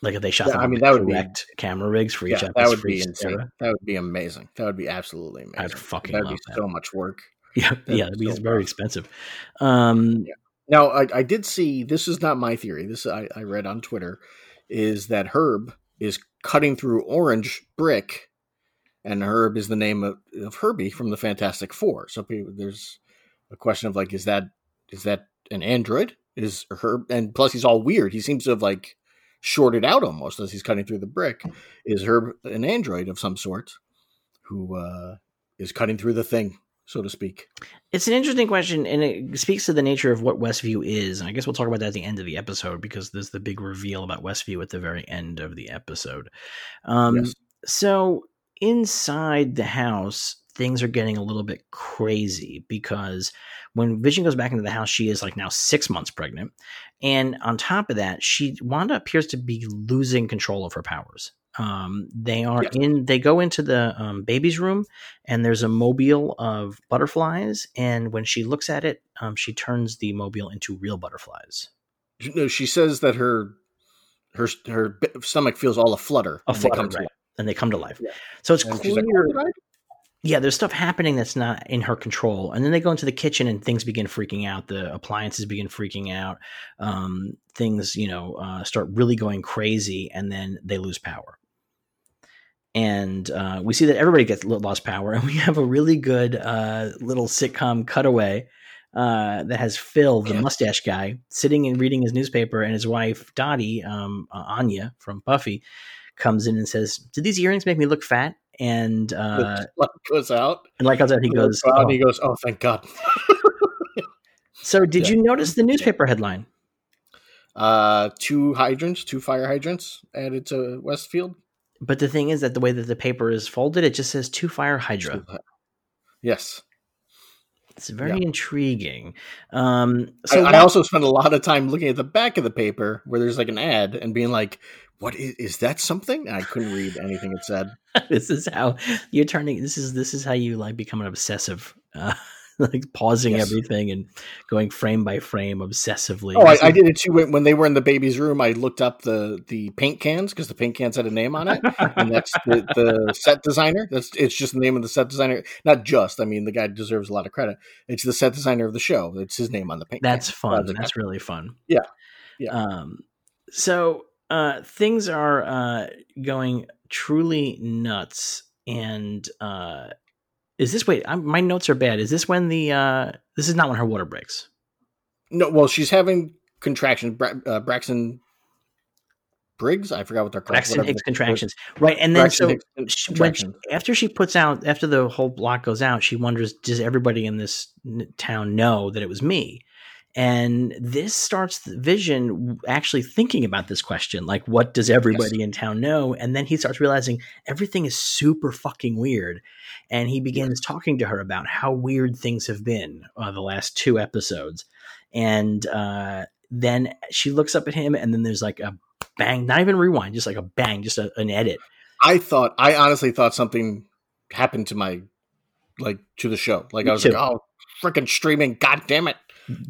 Like if they shot Yeah, them I mean, that would be- camera rigs for each Yeah, episode. that would be insane. era. That would be amazing. That would be absolutely amazing. I'd fucking That'd love be that. so much work. Yeah, That'd yeah, it'd be so very expensive. Um, Yeah. Now, I, I did see this is not my theory. This I, I read on Twitter is that Herb is cutting through orange brick, and Herb is the name of, of Herbie from the Fantastic Four. So there's a question of like, is that is that an android? Is Herb and plus he's all weird. He seems to have like shorted out almost as he's cutting through the brick. Is Herb an android of some sort who uh, is cutting through the thing, so to speak? It's an interesting question, and it speaks to the nature of what Westview is. And I guess we'll talk about that at the end of the episode because there's the big reveal about Westview at the very end of the episode. Um, Yes. So inside the house, things are getting a little bit crazy because when Vision goes back into the house, she is like now six months pregnant, and on top of that, she Wanda appears to be losing control of her powers. Um, they are in. They go into the um, baby's room, and there's a mobile of butterflies. And when she looks at it, um, she turns the mobile into real butterflies. No, she says that her her her stomach feels all aflutter. A flutter, right. life. And they come to life. Yeah. So it's And clear. like, "Oh, yeah, there's stuff happening that's not in her control. And then they go into the kitchen and things begin freaking out. The appliances begin freaking out. Um, things, you know, uh, start really going crazy and then they lose power. And uh, we see that everybody gets lost power. And we have a really good uh, little sitcom cutaway uh, that has Phil, the mustache guy, sitting and reading his newspaper. And his wife, Dottie, um, uh, Anya from Buffy, comes in and says, Did these earrings make me look fat? And uh, light goes out. and like I said, he goes. out, "Oh." he goes, "Oh, thank God." So, did Yeah. you notice the newspaper headline? Uh, two hydrants, two fire hydrants added to Westfield. But the thing is that the way that the paper is folded, it just says two fire hydra. Yes. It's very intriguing. Um, so I, I also spent a lot of time looking at the back of the paper where there's like an ad and being like, "What is, is that something?" And I couldn't read anything it said. this is how you're turning. This is this is how you like become an obsessive, uh, like pausing Yes. everything and going frame by frame obsessively. Oh, I, I did it too. When, they were in the baby's room, I looked up the the paint cans because the paint cans had a name on it, and that's the, the set designer. That's it's just the name of the set designer. Not just. I mean, the guy deserves a lot of credit. It's the set designer of the show. It's his name on the paint. That's can. Fun. That's really fun. Yeah. Yeah. Um, so uh, things are uh, going truly nuts. And uh, is this wait? I'm, my notes are bad. Is this when the uh, this is not when her water breaks? No, well, she's having contractions. Bra- uh, Braxton Briggs. I forgot what they're called. Braxton Hicks contractions, right? And then Braxton so she, when she, after she puts out after the whole block goes out, she wonders, does everybody in this n- town know that it was me? And this starts the Vision actually thinking about this question, like, what does everybody in town know? And then he starts realizing everything is super fucking weird, and he begins talking to her about how weird things have been uh, the last two episodes, and uh, then she looks up at him, and then there's like a bang, not even rewind, just like a bang, just a, an edit. I thought I honestly thought something happened to my like to the show. Like Me I was too. like, oh, freaking streaming! God damn it!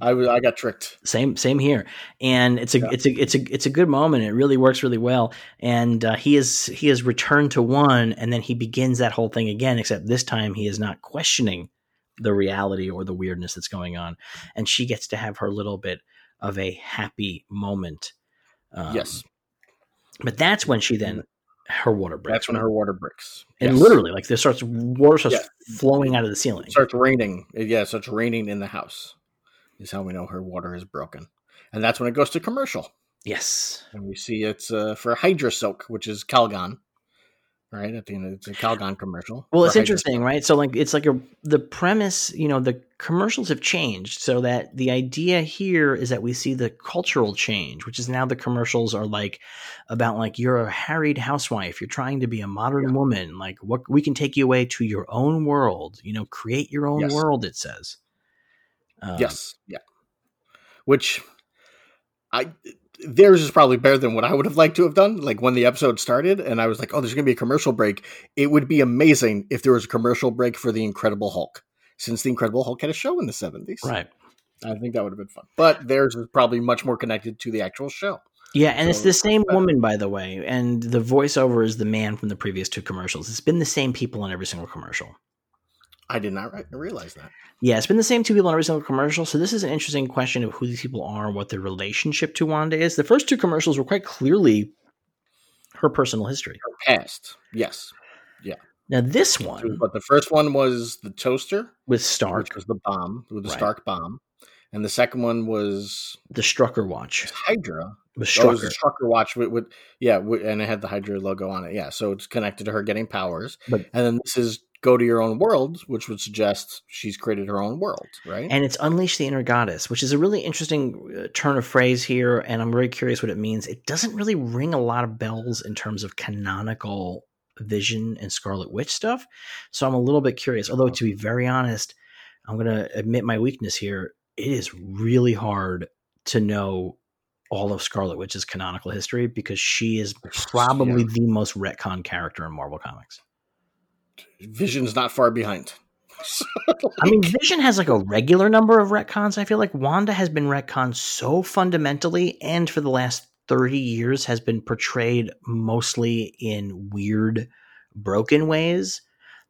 I was I got tricked. Same, same here. And it's a, Yeah. it's a, it's a, it's a good moment. It really works really well. And uh, he is, he has returned to one, and then he begins that whole thing again. Except this time, he is not questioning the reality or the weirdness that's going on, and she gets to have her little bit of a happy moment. Um, yes, but that's when she then her water breaks. that's when her water breaks. and Yes. literally like there starts water starts Yeah. flowing out of the ceiling. It starts raining. Yeah, it starts raining in the house. Is how we know her water is broken, and that's when it goes to commercial. Yes. And we see it's uh, for Hydra Soak, which is Calgon. Right at the end, it's a Calgon commercial. Well, it's Hydra interesting, right? So, like, it's like a the premise. You know, the commercials have changed, so that the idea here is that we see the cultural change, which is now the commercials are like about like you're a harried housewife, you're trying to be a modern woman, like what we can take you away to your own world. You know, create your own Yes. world. It says. Um, Yes, yeah. Which I theirs is probably better than what I would have liked to have done. Like when the episode started, and I was like, "Oh, there's going to be a commercial break." It would be amazing if there was a commercial break for the Incredible Hulk, since the Incredible Hulk had a show in the '70s. Right. I think that would have been fun. But theirs is probably much more connected to the actual show. Yeah, and it's the same woman, by the way, and the voiceover is the man from the previous two commercials. It's been the same people in every single commercial. I did not re- realize that. Yeah, it's been the same two people in every single commercial. So this is an interesting question of who these people are, and what their relationship to Wanda is. The first two commercials were quite clearly her personal history. her Past, yes. Yeah. Now this one But the first one was the toaster, with Stark, which was the bomb, with the Right. Stark bomb, and the second one was the Strucker watch, Hydra. with Oh, it was Strucker. a Strucker watch with, with yeah, with, and it had the Hydra logo on it. Yeah, so it's connected to her getting powers. But- and then this is go to your own world, which would suggest she's created her own world, right? and it's Unleash the Inner Goddess, which is a really interesting uh, turn of phrase here, and I'm very curious what it means. It doesn't really ring a lot of bells in terms of canonical Vision and Scarlet Witch stuff, so I'm a little bit curious. Although to be very honest, I'm going to admit my weakness here. It is really hard to know all of Scarlet Witch's canonical history because she is probably Yeah. the most retcon character in Marvel Comics. Vision's not far behind. I mean, Vision has like a regular number of retcons. I feel like Wanda has been retconned so fundamentally, and for the last 30 years has been portrayed mostly in weird, broken ways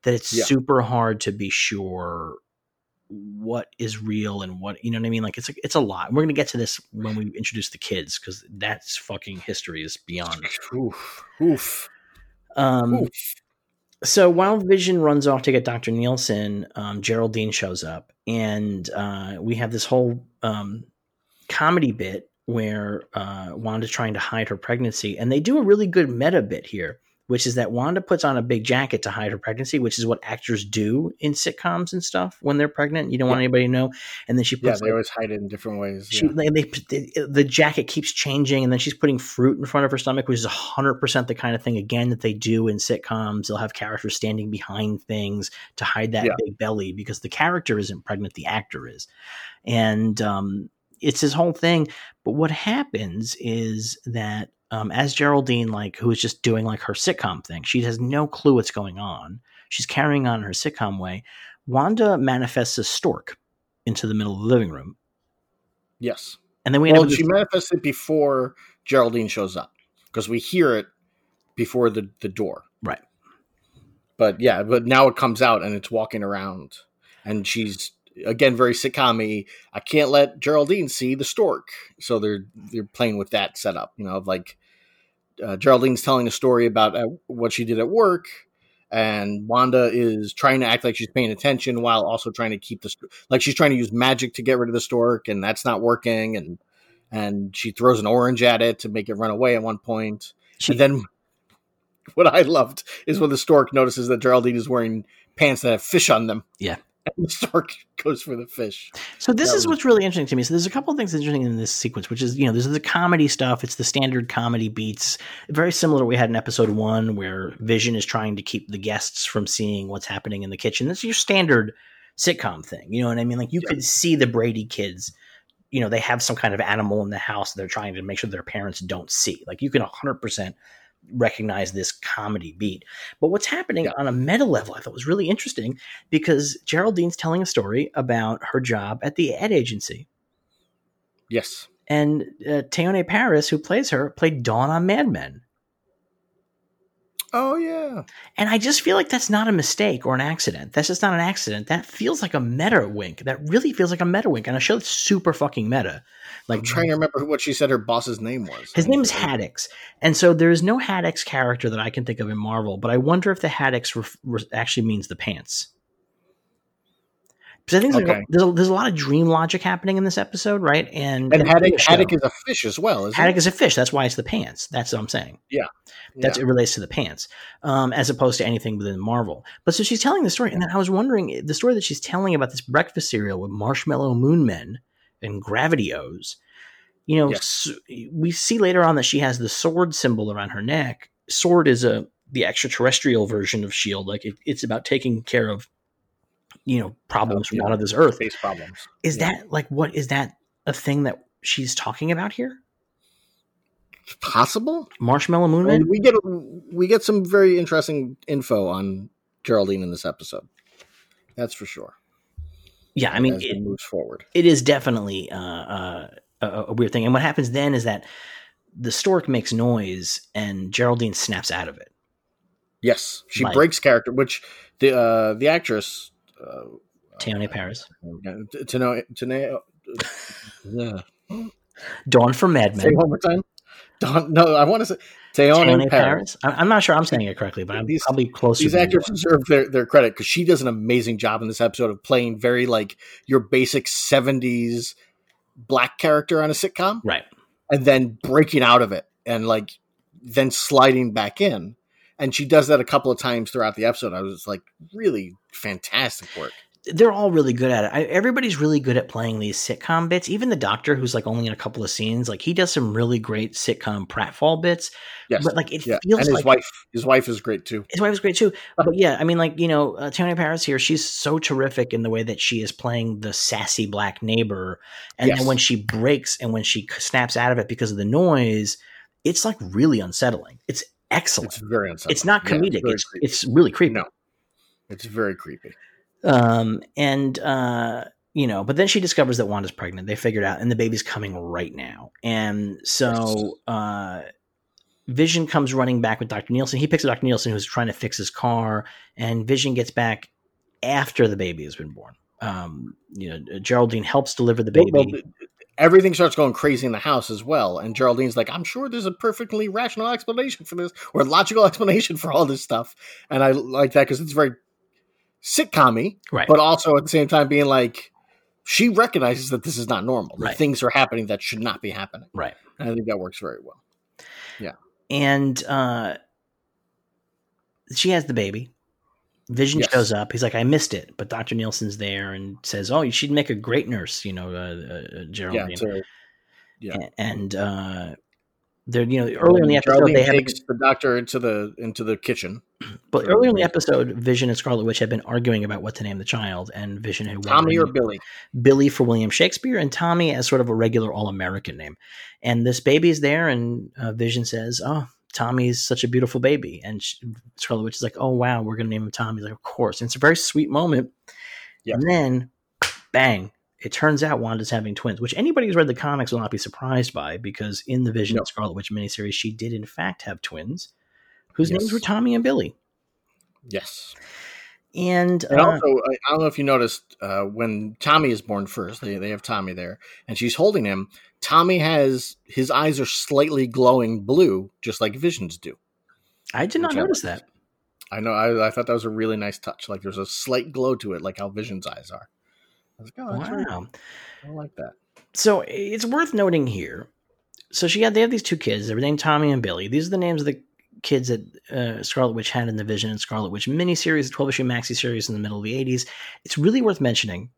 that it's Yeah. super hard to be sure what is real and what you know what I mean. Like it's a, it's a lot. We're gonna get to this when we introduce the kids because that's fucking history is beyond. oof, oof, Um, oof. So while Vision runs off to get Dr. Nielsen, um, Geraldine shows up, and uh, we have this whole um, comedy bit where uh, Wanda's trying to hide her pregnancy, and they do a really good meta bit here, which is that Wanda puts on a big jacket to hide her pregnancy, which is what actors do in sitcoms and stuff when they're pregnant. You don't want anybody to know, and then she Yeah, puts they like, always hide it in different ways. she yeah. they, they, they- the jacket keeps changing and then she's putting fruit in front of her stomach which is 100% the kind of thing again that they do in sitcoms they'll have characters standing behind things to hide that Yeah. big belly because the character isn't pregnant the actor is and um, it's his whole thing but what happens is that um, as geraldine like who is just doing like her sitcom thing she has no clue what's going on she's carrying on her sitcom way wanda manifests a stork into the middle of the living room yes. and then we end Well, she this- manifests it before Geraldine shows up because we hear it before the the door. Right. But yeah, but now it comes out and it's walking around, and she's again very sitcom I can't let Geraldine see the stork, so they're they're playing with that setup. You know, of like uh, Geraldine's telling a story about uh, what she did at work. And Wanda is trying to act like she's paying attention while also trying to keep the st- like she's trying to use magic to get rid of the stork, and that's not working. And and she throws an orange at it to make it run away at one point. She- and then what I loved is when the stork notices that Geraldine is wearing pants that have fish on them. Yeah. The stork goes for the fish. So this That is was- what's really interesting to me. So there's a couple of things interesting in this sequence, which is you know this is the comedy stuff. It's the standard comedy beats, very similar we had in episode one, where Vision is trying to keep the guests from seeing what's happening in the kitchen. That's your standard sitcom thing. You know what I mean? Like you Yeah. could see the Brady kids. You know they have some kind of animal in the house. They're trying to make sure their parents don't see. Like you can 100 percent recognize this comedy beat. But what's happening Yeah. on a meta level, I thought was really interesting because Geraldine's telling a story about her job at the ad agency. Yes. And uh, Teyonah Parris, who plays her, played Dawn on Mad Men. Oh yeah. And I just feel like that's not a mistake or an accident. That's just not an accident. That feels like a meta wink. That really feels like a meta wink. And a show that's super fucking meta. Like I'm trying to remember what she said her boss's name was. His name is Haddix, and so there is no Haddix character that I can think of in Marvel. But I wonder if the Haddix ref- re- actually means the pants. Because I think there's, Okay. a, there's, a, there's a lot of dream logic happening in this episode, right? And And in Haddock, Haddock is a fish as well, isn't Haddock it? is a fish. That's why it's the pants. That's what I'm saying. Yeah, that's Yeah. it relates to the pants, um, as opposed to anything within Marvel. But so she's telling the story, and then I was wondering the story that she's telling about this breakfast cereal with marshmallow moon men and gravity O's. You know, Yes. we see later on that she has the sword symbol around her neck. Sword is a the extraterrestrial version of Shield. Like it, it's about taking care of, you know, problems from yeah. out of this earth. Face problems. Is Yeah. that like what is that a thing that she's talking about here? Possible? Marshmallow moon we get we get some very interesting info on Geraldine in this episode. That's for sure. Yeah, I mean, as it, it moves forward. it is definitely uh, uh, a, a weird thing. And what happens then is that the stork makes noise and Geraldine snaps out of it. Yes, she Like- breaks character, which the uh, the actress uh, Teyonah Parris. to, to know to know. Yeah. Dawn from Mad Men. it one more time. Don't, no, I want to say Teyonah Teyonah Parris. Parris. I- I'm not sure I'm saying it correctly, but I'm These- probably closer. These than you actors deserve their, their credit because she does an amazing job in this episode of playing very like your basic '70s black character on a sitcom, Right. and then breaking out of it and like then sliding back in. And she does that a couple of times throughout the episode. I was like, really fantastic work. They're all really good at it. I, everybody's really good at playing these sitcom bits. Even the doctor, who's like only in a couple of scenes, like he does some really great sitcom pratfall bits. Yes, But like it yeah, feels and his like wife, his wife is great too. his wife is great too. But yeah, I mean, like you know, uh, Tony Parris here, she's so terrific in the way that she is playing the sassy black neighbor, and Yes. then when she breaks and when she snaps out of it because of the noise, it's like really unsettling. It's excellent. It's It's, very unsettling. It's not comedic. very it's creepy. it's really creepy. No. it's very creepy. Um, and uh, you know, but then she discovers that Wanda's pregnant. They figured out, and the baby's coming right now. And so, uh, Vision comes running back with Dr. Nielsen. He picks up Dr. Nielsen, who's trying to fix his car, and Vision gets back after the baby has been born. Um, you know, Geraldine helps deliver the baby. Well, everything starts going crazy in the house as well. And Geraldine's like, I'm sure there's a perfectly rational explanation for this or logical explanation for all this stuff. And I like that because it's very sitcom right. but also at the same time being like, she recognizes that this is not normal. That Right. things are happening that should not be happening. right. And I think that works very well. Yeah. And uh, she has the baby. Vision Yes. shows up. He's like, "I missed it," but Doctor Nielsen's there and says, "Oh, she'd make a great nurse," you know, uh, uh, Yeah. Geraldine. So yeah. And uh, they're you know earlier in the episode Geraldine they had, takes the doctor into the into the kitchen. but earlier in the episode, Vision and Scarlet Witch had been arguing about what to name the child, and Vision had Tommy or Billy? Billy for William Shakespeare, and Tommy as sort of a regular All American name. And this baby's there, and uh, Vision says, "Oh." Tommy's such a beautiful baby, and she, Scarlet Witch is like, "Oh wow, we're gonna name him Tommy." He's like, "Of course." And it's a very sweet moment. Yeah. And then, bang! It turns out Wanda's having twins, which anybody who's read the comics will not be surprised by, because in the Vision No. and Scarlet Witch miniseries, she did in fact have twins, whose Yes. names were Tommy and Billy. Yes. And, And uh, also, I I don't know if you noticed uh, when Tommy is born first, they, they have Tommy there, and she's holding him. Tommy has his eyes are slightly glowing blue, just like Vision's do. I did not which I notice that. I know. I, I thought that was a really nice touch. Like there's a slight glow to it, like how Vision's eyes are. I was like, oh, Wow. cool. I like that. So it's worth noting here. So she had they have these two kids. They're named Tommy and Billy. These are the names of the kids that uh, Scarlet Witch had in the Vision and Scarlet Witch miniseries, the 12 issue maxi series in the middle of the 80s. It's really worth mentioning.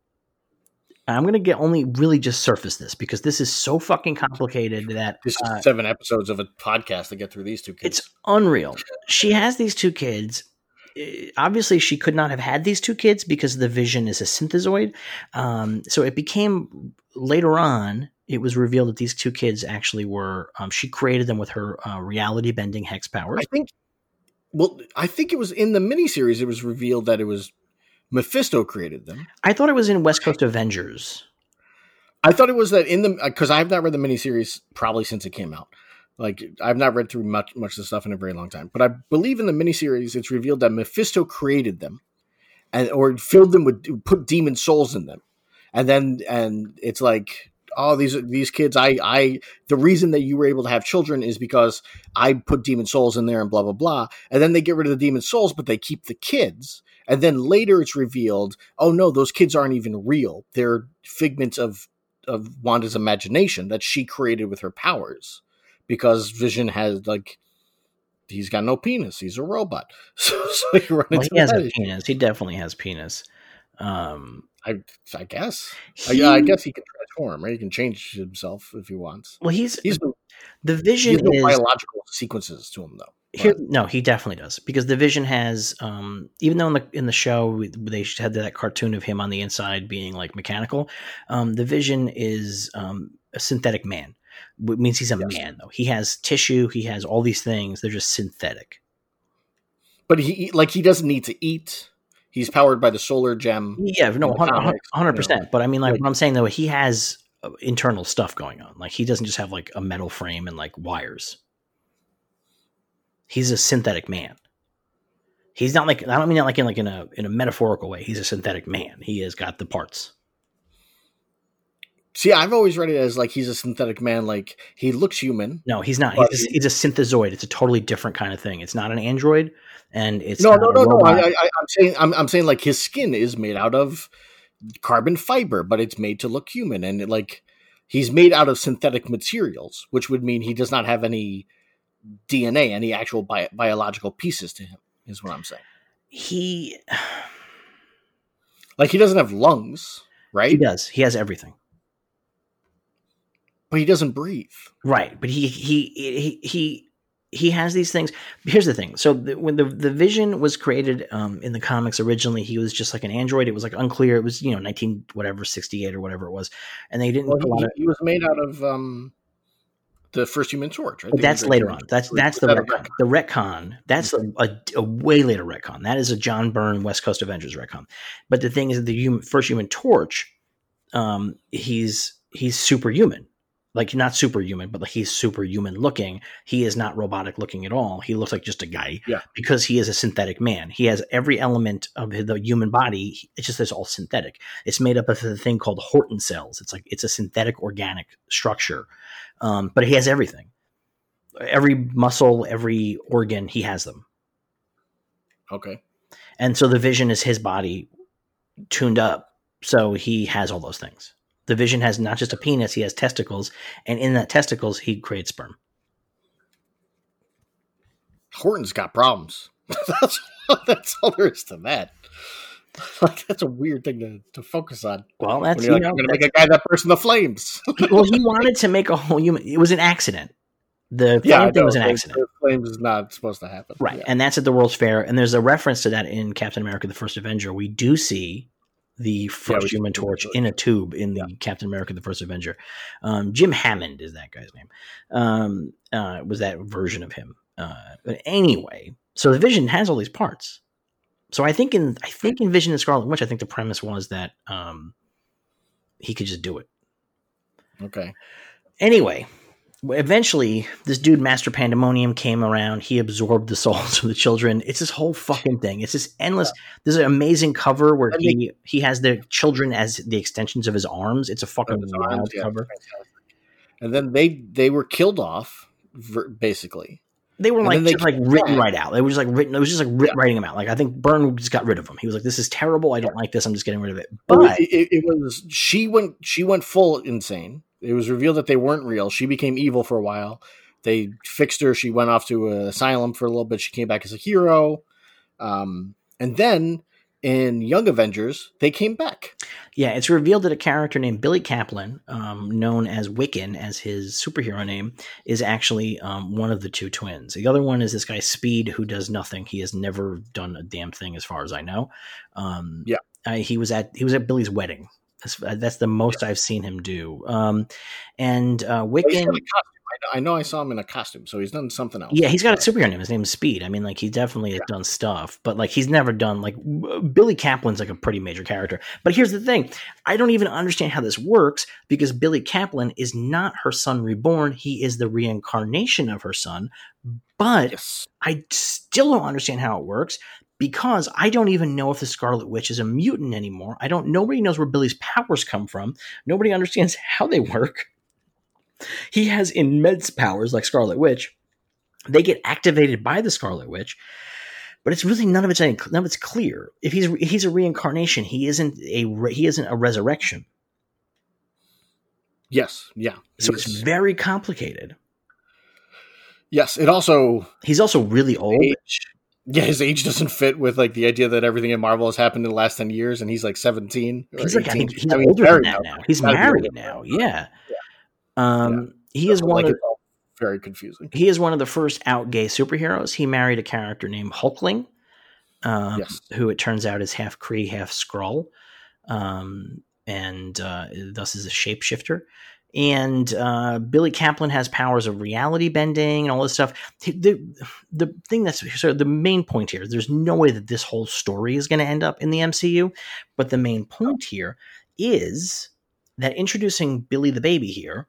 I'm going to get only really just surface this because this is so fucking complicated that This is uh, seven episodes of a podcast to get through these two kids. it's unreal. She has these two kids. Uh, Obviously, she could not have had these two kids because the Vision is a synthezoid. Um, so it became later on. It was revealed that these two kids actually were. Um, she created them with her uh, reality bending hex powers. I think. Well, I think it was in the miniseries. It was revealed that it was Mephisto created them. I thought it was in West Coast Avengers. I thought it was that in the because I have not read the miniseries probably since it came out. Like I've not read through much much of the stuff in a very long time, but I believe in the miniseries it's revealed that Mephisto created them, and or filled them with put demon souls in them, and then and it's like oh these these kids I I the reason that you were able to have children is because I put demon souls in there and blah blah blah, and then they get rid of the demon souls but they keep the kids, and then later it's revealed oh no those kids aren't even real. They're figments of of Wanda's imagination that she created with her powers. Because Vision has like he's got no penis. He's a robot. So, so run Well, he has a penis. He definitely has penis. Um, I I guess. I, he- yeah I guess he can transform right he can change himself if he wants Well, he's he's the he Vision has is biological sequences to him though Here, no, he definitely does because the Vision has, um, even though in the in the show they had that cartoon of him on the inside being like mechanical, um, the Vision is um, a synthetic man. Which means he's a Yes. man though. He has tissue. He has all these things. They're just synthetic. but he like he doesn't need to eat he's powered by the solar gem Yeah, no, In the comics, hundred percent. But I mean, like like- what I'm saying though, he has uh, internal stuff going on. Like he doesn't just have like a metal frame and like wires. He's a synthetic man. He's not like I don't mean that like in like in a in a metaphorical way. He's a synthetic man. He has got the parts. See I've always read it as like he's a synthetic man like he looks human No, he's not. He's a, he's a synthezoid. It's a totally different kind of thing. It's not an android, and it's no, no, no, no. I, I, I'm saying, I'm, I'm saying, like his skin is made out of carbon fiber, but it's made to look human, and like he's made out of synthetic materials, which would mean he does not have any DNA, any actual bi- biological pieces to him. Is what I'm saying. he Like he doesn't have lungs, right? he does. He has everything. But he doesn't breathe. Right, but he he he he he has these things. Here's the thing. So the, when the the Vision was created um, in the comics originally, he was just like an android. It was like unclear. It was you know 19 whatever 68 or whatever it was, and they didn't. Well, put a lot he, he was made out of um, the first Human Torch, right? but that's later on. That's that's the that retcon. The retcon. That's a, a, a way later retcon. That is a John Byrne West Coast Avengers retcon. But the thing is, the human, first Human Torch, um, he's he's superhuman. Like not superhuman, but like he's superhuman looking. He is not robotic looking at all. He looks like just a guy Yeah. because he is a synthetic man. He has every element of the human body. It's just it's all synthetic. It's made up of a thing called Horton cells. It's like it's a synthetic organic structure, um, but he has everything. Every muscle, every organ, he has them. Okay. And so the vision is his body tuned up. So he has all those things. The vision has not just a penis, he has testicles. And in that testicles, he creates sperm. Horton's got problems. that's that's all there is to that. Like that's a weird thing to, to focus on. Well, that's, you you're like, know, I'm gonna make a guy that bursts in the flames. well, he wanted to make a whole human. It was an accident. The flame I thing was an accident. The flames is not supposed to happen. Right. Yeah. And that's at the World's Fair. And there's a reference to that in Captain America the First Avenger. We do see the first we human torch in a tube in the Captain America the First Avenger. Um, Jim Hammond is that guy's name. Um, uh, was that version of him. Uh, but anyway, so the vision has all these parts. So I think in I think in Vision and Scarlet Witch, I think the premise was that um, he could just do it. Okay. Anyway, eventually, this dude, Master Pandemonium, came around. He absorbed the souls of the children. It's this whole fucking thing. It's this endless. There's an amazing cover where he he has the children as the extensions of his arms. It's a fucking wild arms, yeah, cover. And then they they were killed off, basically. They were like they just like written right out. It was just like written. It was just like writ- Yeah. writing them out. Like I think Byrne just got rid of them. He was like, "This is terrible. I don't like this. I'm just getting rid of it." But But it, it, it was she went she went full insane. It was revealed that they weren't real. She became evil for a while. They fixed her. She went off to an asylum for a little bit. She came back as a hero. Um, and then in Young Avengers, they came back. Yeah, it's revealed that a character named Billy Kaplan, um, known as Wiccan as his superhero name, is actually um, one of the two twins. The other one is this guy Speed, who does nothing. He has never done a damn thing, as far as I know. Um, Yeah. uh, he was at he was at Billy's wedding. That's, uh, that's the most I've seen him do. Um, and uh, Wiccan. I, know I saw him in a costume, so he's done something else. yeah, he's got a superhero name. His name is Speed. I mean, like he definitely has done stuff, but like he's never done like Billy Kaplan's like a pretty major character. But here's the thing: I don't even understand how this works because Billy Kaplan is not her son reborn. He is the reincarnation of her son. But Yes. I still don't understand how it works because I don't even know if the Scarlet Witch is a mutant anymore. I don't. Nobody knows where Billy's powers come from. Nobody understands how they work. He has immense powers like Scarlet Witch. They get activated by the Scarlet Witch, but it's really none of it's any, none of it's clear. If he's he's a reincarnation, he isn't a he isn't a resurrection. Yes. Yeah. So it's very complicated. yes. It also He's also really old. age. Yeah, his age doesn't fit with like the idea that everything in Marvel has happened in the last ten years, and he's like seventeen. or He's like I 18. think he's I mean, older than that now. He's married now. that. Yeah. Um, he is one like, of very confusing. he is one of the first out gay superheroes. He married a character named Hulkling, um, Yes. who it turns out is half Kree, half Skrull, um, and uh, thus is a shapeshifter. And uh, Billy Kaplan has powers of reality bending and all this stuff. The, the thing that's so the main point here, there's no way that this whole story is going to end up in the MCU, but the main point here is that introducing Billy the baby here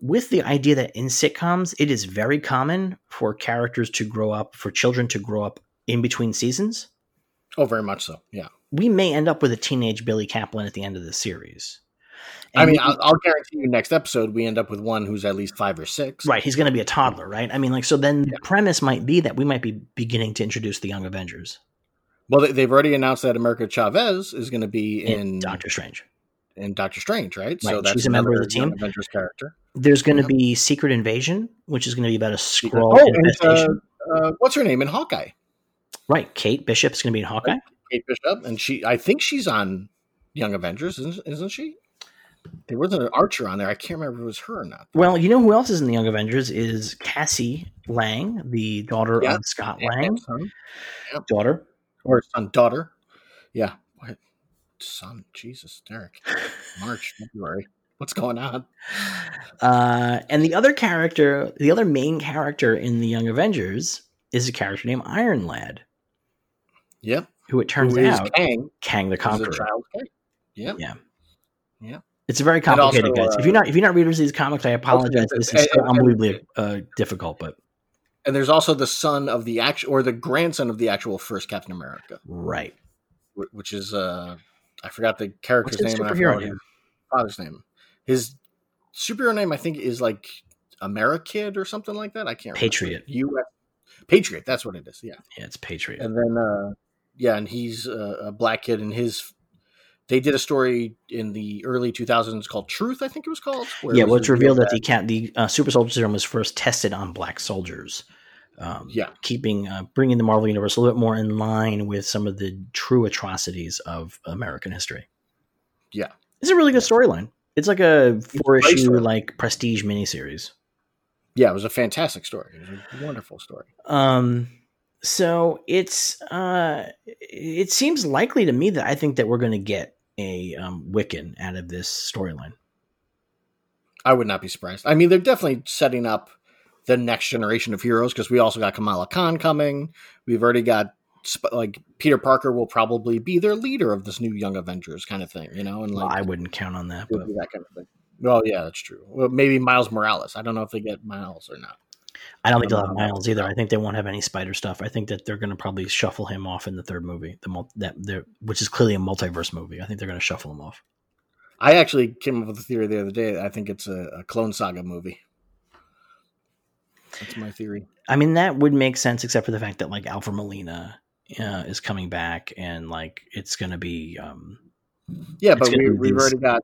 with the idea that in sitcoms it is very common for characters to grow up for children to grow up in between seasons Oh, very much so. Yeah. we may end up with a teenage billy kaplan at the end of the series I mean, we- I'll, I'll guarantee you next episode we end up with one who's at least five or six. right he's going to be a toddler right i mean like so then Yeah. the premise might be that we might be beginning to introduce the young avengers Well, they, they've already announced that America Chavez is going to be in, in doctor strange in Doctor Strange, right? Right, that's she's a member of the team. Avengers character. there's going to Yep. be secret invasion which is going to be about a Skrull Oh, and, infestation uh, what's her name in Hawkeye? right kate Bishop is going to be in hawkeye Kate Bishop, and she. I think she's on Young Avengers, isn't, isn't she? There was an Archer on there. I can't remember if it was her or not. well you know who else is in the young avengers is cassie lang the daughter Yeah. of scott lang daughter or son, daughter. Yeah, what son? Jesus, Derek. March, February. What's going on? Uh, and the other character, the other main character in the Young Avengers is a character named Iron Lad, Yep. who it turns Who is out Kang? Kang the Conqueror. child Kang. Yep. Yeah. Yeah. It's very complicated, also, guys. if uh, you're not if you're not readers of these comics, I apologize. This and- is so and- unbelievably uh, difficult, but And there's also the son of the actual, or the grandson of the actual first Captain America, right. which is uh, I forgot the character's name. superhero name? his father's name. His superhero name, I think, is like Amerikid or something like that. I can't. Patriot. U.S. Patriot. That's what it is. Yeah. Yeah, it's Patriot. And then, uh, yeah, and he's a, a black kid, and his. They did a story in the early 2000s called Truth, I think it was called. where yeah, was well, it's revealed that the cat the uh, super soldier serum was first tested on black soldiers. Um, Yeah. keeping uh, bringing the Marvel universe a little bit more in line with some of the true atrocities of American history. Yeah. it's a really good storyline. It's like a four great issue story. like prestige miniseries. Yeah, it was a fantastic story. It was a wonderful story. Um, so it's uh, it seems likely to me that I think that we're going to get a um, Wiccan out of this storyline. I would not be surprised. I mean, they're definitely setting up the next generation of heroes because we also got Kamala Khan coming. We've already got like Peter Parker will probably be their leader of this new Young Avengers kind of thing, you know, and Well, like I wouldn't count on that, but that kind of thing. Well, yeah, that's true. Well, maybe Miles Morales. I don't know if they get Miles or not. I don't think they'll have Um, Miles either. I think they won't have any Spider stuff. I think that they're going to probably shuffle him off in the third movie, the mul- that which is clearly a multiverse movie. I think they're going to shuffle him off. I actually came up with a theory the other day. I think it's a, a Clone Saga movie. That's my theory. I mean, that would make sense, except for the fact that like Alfred Molina uh, is coming back, and like it's going to be. um Yeah, but we, we've already got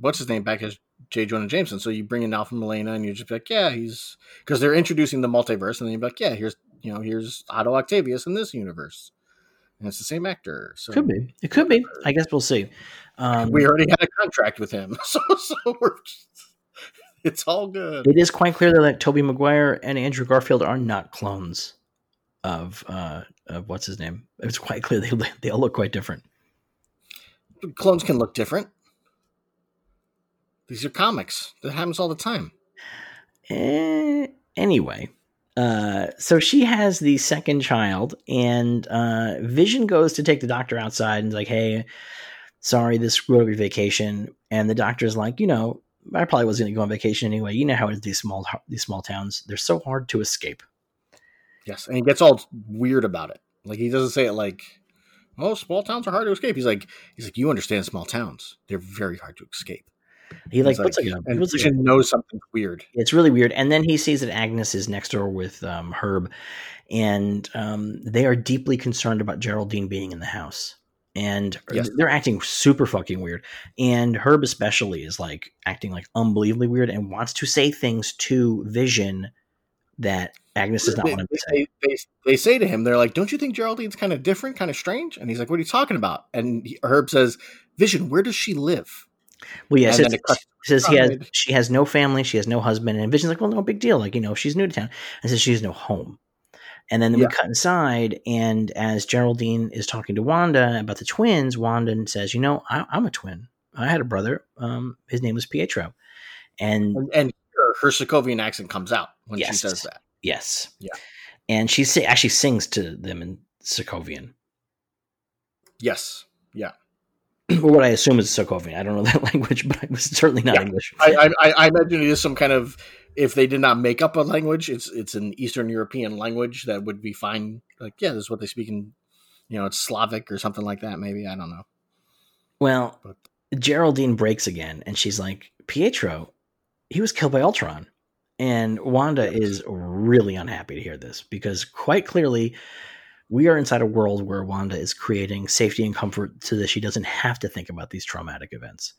what's his name back as J. Jonah Jameson. So you bring in Alfred Molina, and you're just like, yeah, he's because they're introducing the multiverse, and then you're like, yeah, here's you know here's Otto Octavius in this universe, and it's the same actor. So Could be. It could be. I guess we'll see. Um, we already had a contract with him, so so we're just, it's all good. it is quite clear though that Tobey Maguire and Andrew Garfield are not clones of uh of what's his name. It's quite clear they they all look quite different. Clones can look different. These are comics. That happens all the time. Eh, anyway, uh, so she has the second child, and uh, Vision goes to take the doctor outside and is like, "Hey, sorry, this screwed up your vacation." And the doctor's like, "You know, I probably was going to go on vacation anyway. You know how it is these small these small towns; they're so hard to escape." Yes, and he gets all weird about it. Like he doesn't say it like, "Oh, small towns are hard to escape." He's like, he's like, "You understand small towns? They're very hard to escape." He like puts like, a, he and like a knows something weird. It's really weird. And then he sees that Agnes is next door with um, Herb, and um, they are deeply concerned about Geraldine being in the house. And Yes. they're acting super fucking weird. And Herb, especially, is like acting like unbelievably weird and wants to say things to Vision that Agnes does not they, want to say. they, they, they say to him, "They're like, don't you think Geraldine's kind of different, kind of strange?" And he's like, "What are you talking about?" And he, Herb says, "Vision, where does she live?" Well, yeah, and says, it says he has, she has no family, she has no husband, and Vision's like, well, no big deal. Like, you know, she's new to town. And says she has no home. And then Yeah. we cut inside, and as Geraldine is talking to Wanda about the twins, Wanda says, you know, I, I'm a twin. I had a brother. Um, his name was Pietro. And And, and her, her Sokovian accent comes out when she says that. yes. Yeah. And she actually sings to them in Sokovian. Yes, yeah. or what I assume is Sokovian. I don't know that language, but it was certainly not Yeah. English. I, I, I imagine it is some kind of if they did not make up a language, it's it's an Eastern European language that would be fine. Like, yeah, this is what they speak in, you know, it's Slavic or something like that. Maybe I don't know. Well, But- Geraldine breaks again, and she's like, Pietro, he was killed by Ultron. And Wanda is really unhappy to hear this because quite clearly we are inside a world where Wanda is creating safety and comfort so that she doesn't have to think about these traumatic events.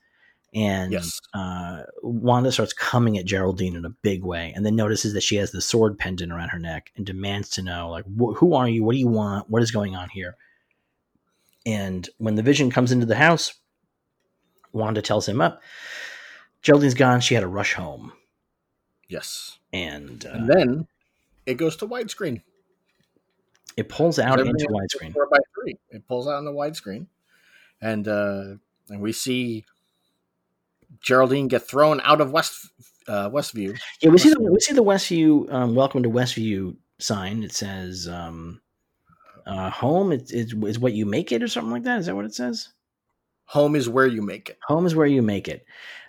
And Yes. uh, Wanda starts coming at Geraldine in a big way, and then notices that she has the sword pendant around her neck and demands to know, like, wh- who are you? What do you want? What is going on here? And when the Vision comes into the house, Wanda tells him up. Geraldine's gone. She had to rush home, Yes, and, uh, and then it goes to widescreen. It pulls out into widescreen. Four by three. It pulls out in the widescreen, and uh, and we see Geraldine get thrown out of West uh, Westview. Yeah, we see the we see the Westview um, "Welcome to Westview" sign. It says um, uh, "Home is, is is what you make it" or something like that. Is that what it says? Home is where you make it. Home is where you make it.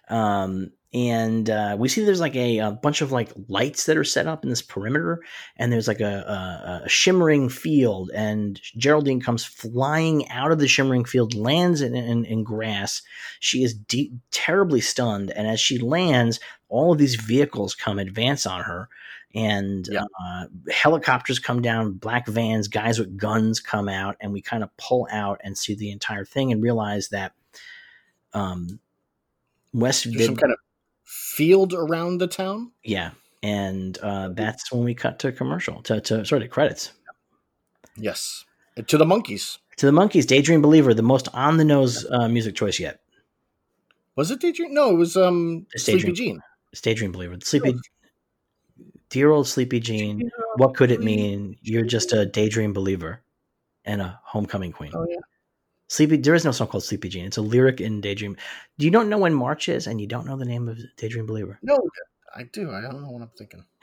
Um, and uh, we see there's like a, a bunch of like lights that are set up in this perimeter, and there's like a, a, a shimmering field. And Geraldine comes flying out of the shimmering field, lands in, in, in grass. She is de- terribly stunned, and as she lands, all of these vehicles come advance on her. And Yeah. uh, helicopters come down, black vans, guys with guns come out, and we kind of pull out and see the entire thing and realize that um, West some kind of field around the town. yeah, and uh, that's when we cut to commercial to, to sorry to credits Yes, to the Monkees. to the Monkees. Daydream Believer, the most on the nose uh, music choice yet. Was it Daydream? No, it was um It's Sleepy Jean. It's Daydream Believer, sleepy, dear old Sleepy Jean. What could it mean? You're just a daydream believer and a homecoming queen. Oh yeah. Sleepy, there is no song called Sleepy Jean. It's a lyric in Daydream. Do you don't know when March is, and you don't know the name of Daydream Believer. No, I do. I don't know what I'm thinking.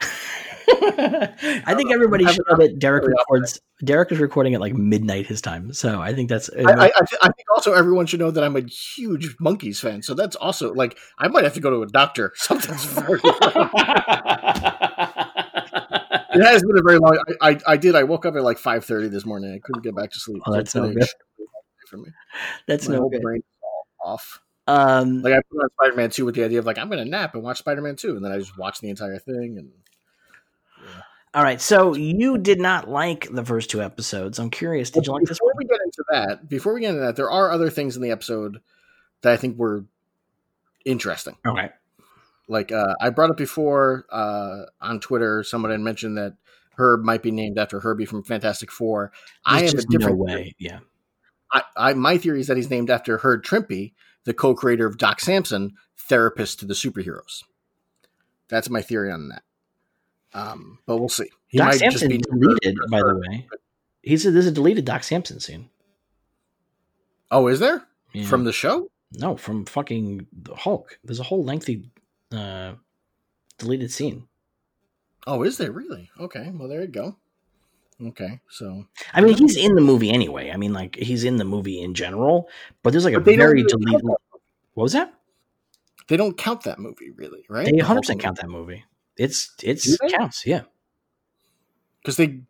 I think everybody should know that Derek records. Derek is recording at like midnight his time, so I think that's. I, uh, I, I thi- I think also everyone should know that I'm a huge Monkees fan. So that's also like I might have to go to a doctor. Something's very. It has been a very long. I, I, I did. I woke up at like 5:30 this morning. I couldn't get back to sleep. Oh, that's So no good. Been extremely long for me. that's My no good. brain off. Um, Like I put on Spider-Man 2 with the idea of like I'm going to nap and watch Spider-Man 2, and then I just watched the entire thing, and All right, so you did not like the first two episodes. I'm curious, did you like this before one? we get into that, before we get into that, there are other things in the episode that I think were interesting. Okay. Like uh, I brought up before uh, on Twitter, someone had mentioned that Herb might be named after Herbie from Fantastic Four. I There's have a just no different way. Yeah. I, I my theory is that he's named after Herb Trimpe, the co-creator of Doc Samson, therapist to the superheroes. That's my theory on that. Um, but we'll see. He Doc might just Samson be deleted, by the way. He's a, there's a deleted Doc Samson scene. Oh, is there Yeah. from the show? no from fucking the Hulk. There's a whole lengthy uh, deleted scene. Oh, is there really? Okay, well there you go. Okay, so I mean, he's in the movie anyway. I mean, like he's in the movie in general, but there's like a But don't very really deleted. What was that? they don't count that movie really, right? They 100 percent count that movie. It's it's counts. Yeah. because they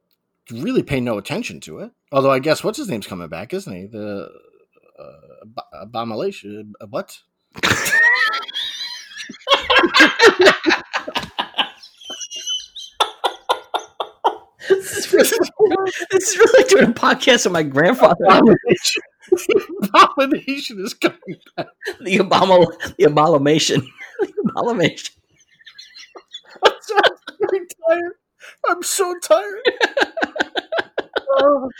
really pay no attention to it. Although I guess what's his name's coming back, isn't he? The uh, abomination. uh, What? this, is really, this is really like doing a podcast with my grandfather. Abomination. the abomination is coming back. the abomin the abomination, the abomination. I'm so tired. I'm so tired. Oh.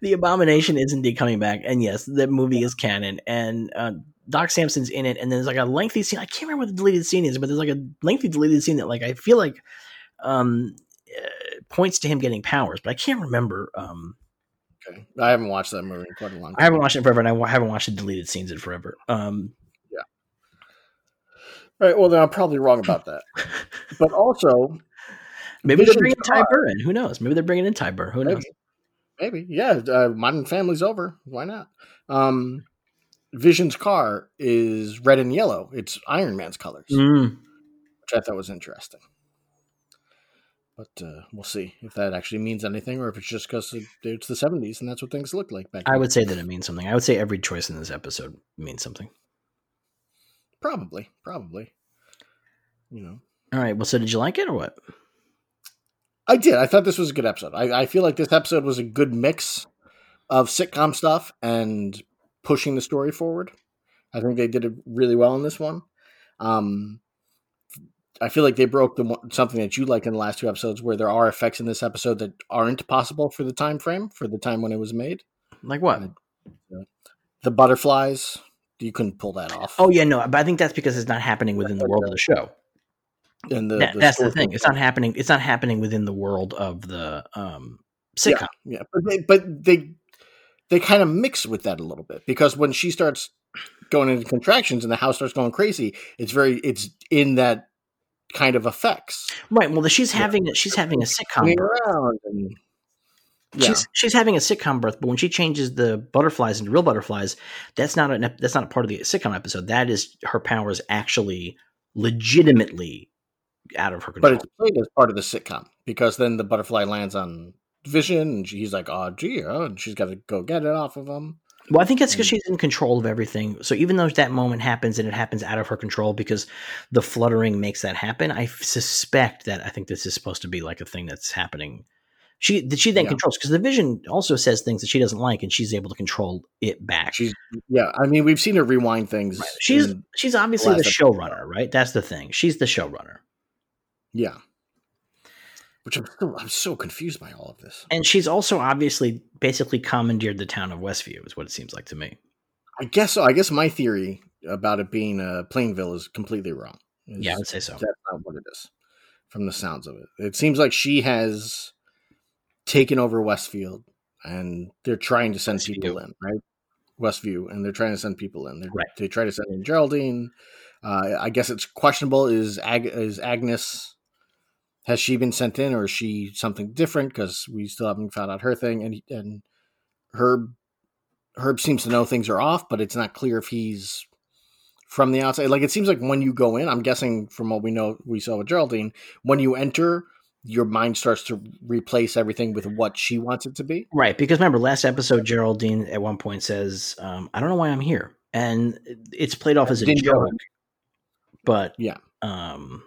The abomination is indeed coming back, and yes, the movie is canon, and uh, Doc Samson's in it, and there's like a lengthy scene. I can't remember what the deleted scene is, but there's like a lengthy deleted scene that like I feel like um points to him getting powers, but I can't remember. Um, okay, I haven't watched that movie in quite a long time. I haven't watched it forever, and I haven't watched the deleted scenes in forever. Um, yeah. All right, well then I'm probably wrong about that. But also, maybe they're bringing Ty. Burr in. Who knows? Maybe they're bringing in Ty Burrell. Who knows? maybe, maybe, yeah. Uh, Modern Family's over. Why not? Um, Vision's car is red and yellow. It's Iron Man's colors, Mm. which I thought was interesting. But uh, we'll see if that actually means anything, or if it's just because it's the '70s and that's what things looked like back. Then. I then. would say that it means something. I would say every choice in this episode means something. probably, probably. You know, All right. Well, so did you like it or what? I did. I thought this was a good episode. I, I feel like this episode was a good mix of sitcom stuff and pushing the story forward. I think they did it really well in this one. Um, I feel like they broke the something that you like in the last two episodes, where there are effects in this episode that aren't possible for the time frame for the time when it was made. Like what? The butterflies, you couldn't pull that off. Oh yeah, no, but I think that's because it's not happening within the world of the show. and the, That- that's the thing. It's not happening. It's not happening within the world of the um, sitcom. Yeah, but they, but they they kind of mix with that a little bit because when she starts going into contractions and the house starts going crazy, it's very it's in that kind of effects. Right. Well, she's Yeah. having she's having a sitcom birth. and yeah, She's she's having a sitcom birth, but when she changes the butterflies into real butterflies, that's not an that's not a part of the sitcom episode. That is her powers actually legitimately out of her control. but it's played as part of the sitcom because then the butterfly lands on Vision and he's like, "Oh, gee," oh, and she's got to go get it off of him. Well, I think that's because Mm. she's in control of everything. So even though that moment happens and it happens out of her control because the fluttering makes that happen, I suspect that I think this is supposed to be like a thing that's happening. She that she then Yeah. controls because the vision also says things that she doesn't like and she's able to control it back. She's yeah. I mean, we've seen her rewind things. Right. She's she's obviously the showrunner, right? That's the thing. She's the showrunner. yeah. Which I'm still I'm so confused by all of this. And she's also obviously basically commandeered the town of Westview, is what it seems like to me. I guess so. I guess my theory about it being uh, Plainville is completely wrong. Is Yeah, I would say so. That's not what it is, from the sounds of it. It seems like she has taken over Westfield, and they're trying to send Westview. people in, right? Westview, and they're trying to send people in. They're, Right. They try to send in Geraldine. Uh, I guess it's questionable. Is Ag- is Agnes? Has she been sent in, or is she something different? Because we still haven't found out her thing. And and Herb Herb seems to know things are off, but it's not clear if he's from the outside. Like it seems like when you go in, I'm guessing from what we know we saw with Geraldine, when you enter, your mind starts to replace everything with what she wants it to be. Right, because remember last episode, Geraldine at one point says, um, "I don't know why I'm here," and it's played off as a joke. But Yeah. um,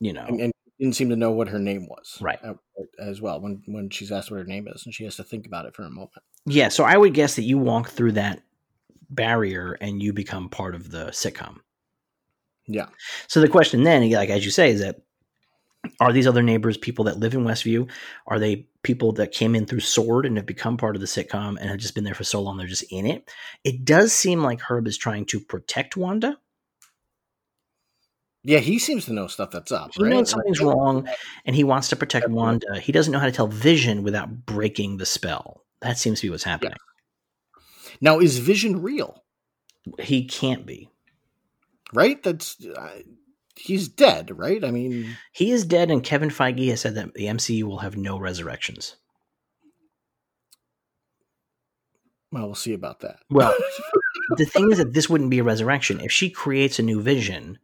you know, And, and didn't seem to know what her name was, Right. uh, As well, when when she's asked what her name is, and she has to think about it for a moment. Yeah, so I would guess that you walk through that barrier and you become part of the sitcom. Yeah, So the question then, like as you say, is that are these other neighbors people that live in Westview? Are they people that came in through Sword and have become part of the sitcom and have just been there for so long they're just in it? It does seem like Herb is trying to protect Wanda. Yeah, he seems to know stuff that's up. He right? knows something's Like, wrong and he wants to protect Wanda. He doesn't know how to tell Vision without breaking the spell. That seems to be what's happening. Now, is Vision real? He can't be. Right? That's uh, he's dead, right? I mean, He is dead, and Kevin Feige has said that the MCU will have no resurrections. well, we'll see about that. Well, the thing is that this wouldn't be a resurrection if she creates a new vision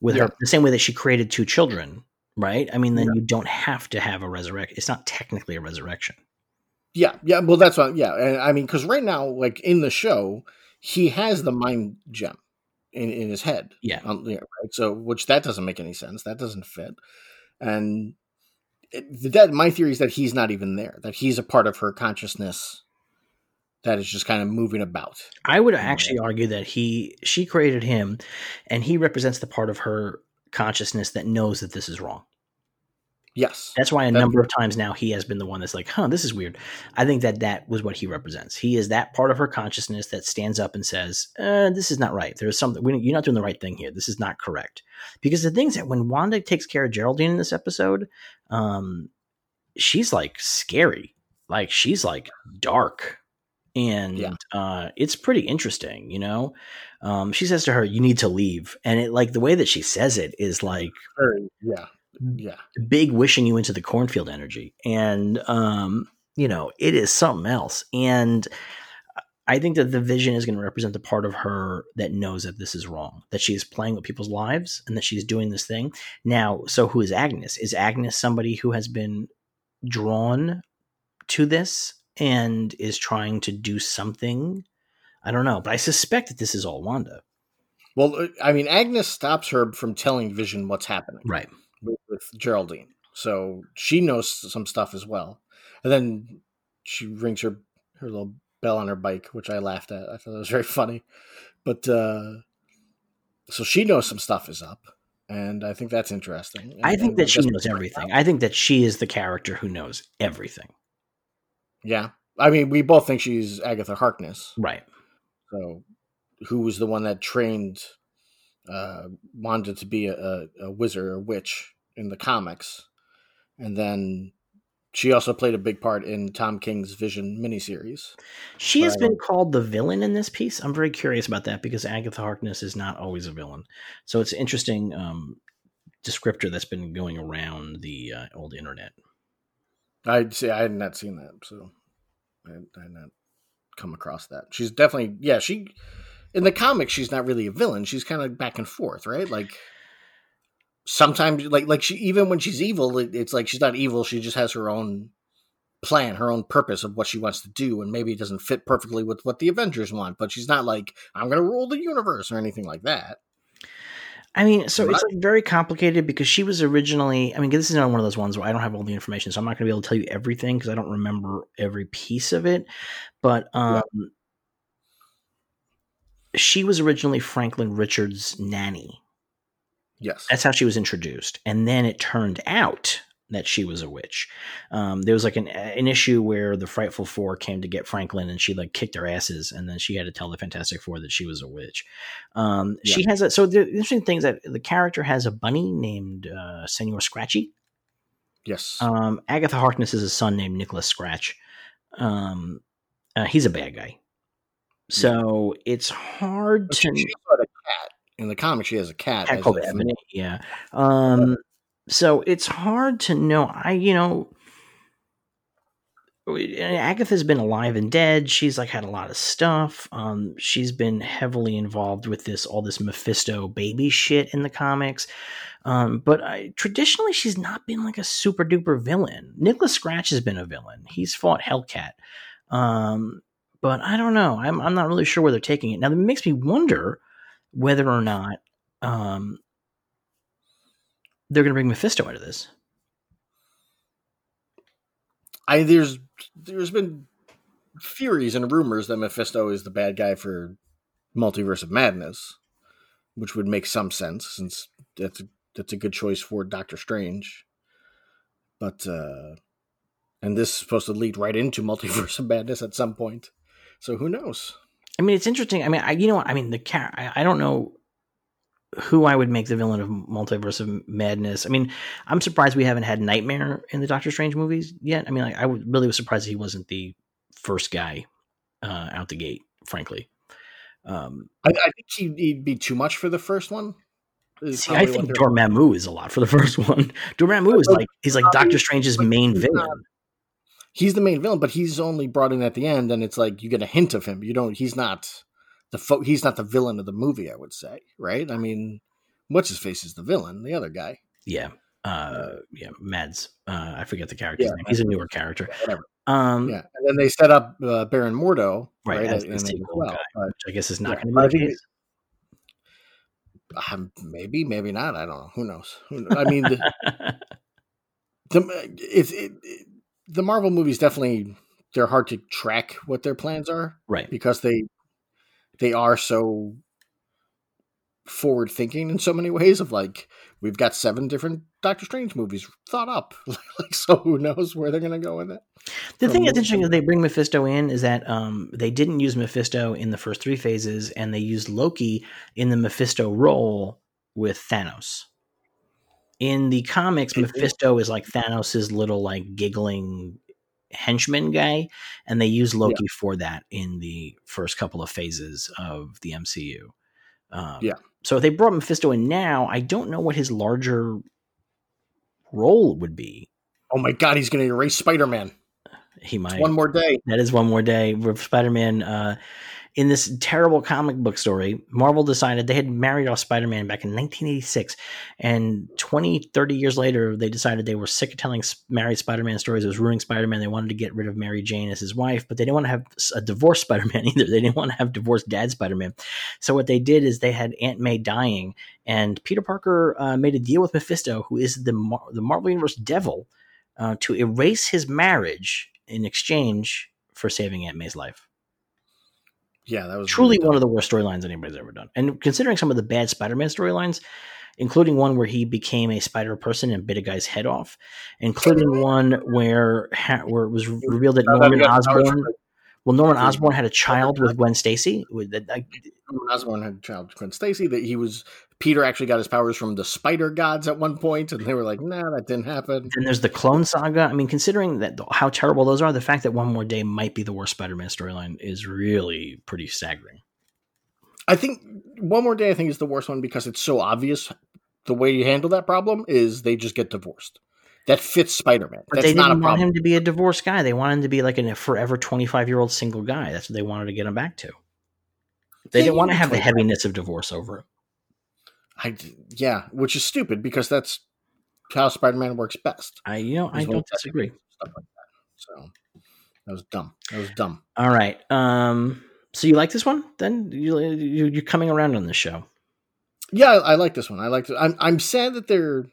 with Yeah. her the same way that she created two children, right? I mean, then Yeah. you don't have to have a resurrection. It's not technically a resurrection. Yeah, yeah. Well, that's what. Yeah, and I mean, because right now, like in the show, he has the mind gem in in his head. Yeah. Um, yeah, right. So, which that doesn't make any sense. That doesn't fit. And it, that my theory is that he's not even there. That he's a part of her consciousness that is just kind of moving about. I would actually argue that he she created him, and he represents the part of her consciousness that knows that this is wrong. Yes. That's why a That- number of times now he has been the one that's like, huh, this is weird. I think that that was what he represents. He is that part of her consciousness that stands up and says, uh, this is not right. There's something, we, you're not doing the right thing here. This is not correct. Because the things that when Wanda takes care of Geraldine in this episode, um, she's like scary. Like she's like dark. And Yeah. uh, it's pretty interesting, you know. Um, she says to her, "You need to leave," and it like the way that she says it is like Very, yeah. Yeah. big wishing you into the cornfield energy and um you know it is something else and i think that the vision is going to represent the part of her that knows that this is wrong that she is playing with people's lives and that she's doing this thing now so who is agnes is agnes somebody who has been drawn to this and is trying to do something i don't know but i suspect that this is all wanda Well, uh, I mean, Agnes stops her from telling Vision what's happening. right with, with Geraldine. So she knows some stuff as well. And then she rings her her little bell on her bike, which I laughed at. I thought that was very funny. But uh so she knows some stuff is up, and I think that's interesting. And- i think that she knows everything i think that she is the character who knows everything Yeah, I mean, we both think she's Agatha Harkness. right So, who was the one that trained uh, Wanda to be a, a, a wizard or witch in the comics, and then she also played a big part in Tom King's Vision miniseries. She has been called the villain in this piece. I'm very curious about that because Agatha Harkness is not always a villain. So it's interesting um, descriptor that's been going around the uh, old internet. I'd say I had not seen that, so I, I had not come across that. She's definitely yeah. She in the comics, she's not really a villain. She's kind of back and forth, right? Like sometimes, like like she even when she's evil, it, it's like she's not evil. She just has her own plan, her own purpose of what she wants to do, and maybe it doesn't fit perfectly with what the Avengers want. But she's not like I'm going to rule the universe or anything like that. I mean, so it's like very complicated because she was originally. I mean, this is not one of those ones where I don't have all the information, so I'm not going to be able to tell you everything because I don't remember every piece of it. But um, she was originally Franklin Richards' nanny. Yes, That's how she was introduced, and then it turned out that she was a witch. Um, there was like an an issue where the Frightful Four came to get Franklin, and she like kicked their asses, and then she had to tell the Fantastic Four that she was a witch. Um, She has a so the interesting thing is that the character has a bunny named uh, Senor Scratchy. yes, Um, Agatha Harkness is a son named Nicholas Scratch. Um, uh, he's a bad guy. So it's hard But to she, she cat in the comic. She has a cat, cat as called a Ebony. Yeah. Um, so it's hard to know. I, you know, Agatha's been alive and dead. She's like had a lot of stuff. Um, she's been heavily involved with this all this Mephisto baby shit in the comics. Um, but I, traditionally, she's not been like a super duper villain. Nicholas Scratch has been a villain. He's fought Hellcat. Um, but I don't know. I'm I'm not really sure where they're taking it. Now, it makes me wonder whether or not um, they're going to bring Mephisto out of this. I there's there's been theories and rumors that Mephisto is the bad guy for Multiverse of Madness, which would make some sense since that's a, that's a good choice for Doctor Strange. But uh and this is supposed to lead right into Multiverse of Madness at some point. So who knows? I mean, it's interesting. I mean, I, you know what? I mean, the car. I, I don't know who I would make the villain of Multiverse of Madness. I mean, I'm surprised we haven't had Nightmare in the Doctor Strange movies yet. I mean, like, I really was surprised he wasn't the first guy uh, out the gate. Frankly, um, I, I think he'd, he'd, be too much for the first one. See, I think Dormammu is a lot for the first one. Dormammu is like he's like Doctor Strange's main villain he's the main villain, but he's only brought in at the end, and it's like you get a hint of him. You don't. He's not the fo- he's not the villain of the movie. I would say, right? I mean, what's his face is the villain. The other guy. Yeah. Uh, yeah, Mads. Uh, I forget the character's yeah, name. He's a newer character. Whatever. Um, yeah, and then they set up uh, Baron Mordo, right? right as, as well, guy, but, which I guess is not yeah, going to be the. Um, maybe, maybe not. I don't know. Who knows? I mean, the, the, if it, it, the Marvel movies definitely they're hard to track what their plans are, right? Because they they are so forward thinking in so many ways. Of like, we've got seven different Doctor Strange movies thought up, like so who knows where they're going to go with it. The thing that's interesting is they bring Mephisto in is that um, they didn't use Mephisto in the first three phases, and they used Loki in the Mephisto role with Thanos in the comics, Mephisto is like Thanos's little like giggling henchman guy, and they use Loki yeah. for that in the first couple of phases of the MCU. Um, yeah. So if they brought Mephisto in now, I don't know what his larger role would be. Oh my god, he's going to erase Spider Man. He might. It's one more day. That is one more day. With Spider Man uh, in this terrible comic book story, Marvel decided they had married off Spider Man back in 1986. And 20, 30 years later, they decided they were sick of telling married Spider Man stories. It was ruining Spider Man. They wanted to get rid of Mary Jane as his wife, but they didn't want to have a divorced Spider Man either. They didn't want to have divorced dad Spider Man. So what they did is they had Aunt May dying, and Peter Parker uh, made a deal with Mephisto, who is the, Mar- the Marvel Universe devil, uh, to erase his marriage in exchange for saving Aunt May's life. Yeah, that was truly really one of the worst storylines anybody's ever done. And considering some of the bad Spider-Man storylines, including one where he became a spider person and bit a guy's head off, including one where where it was revealed that Norman Osborn well, Norman Osborn had a child with Gwen Stacy. Norman Osborn had a child with Gwen Stacy. That he was Peter actually got his powers from the spider gods at one point, and they were like, "Nah, that didn't happen." And there's the Clone Saga. I mean, considering that how terrible those are, the fact that One More Day might be the worst Spider-Man storyline is really pretty staggering. I think One More Day, I think, is the worst one because it's so obvious. The way you handle that problem is they just get divorced that fits Spider Man. But they didn't want him to be a divorced guy. They wanted him to be like a forever twenty five year old single guy. That's what they wanted to get him back to. They didn't want to have the heaviness of divorce over him. I yeah, which is stupid because that's how Spider Man works best. I you know I don't disagree. Stuff like that. So that was dumb. That was dumb. All right. Um. So you like this one? Then you, you you're coming around on this show. Yeah, I, I like this one. I like. I'm I'm sad that they're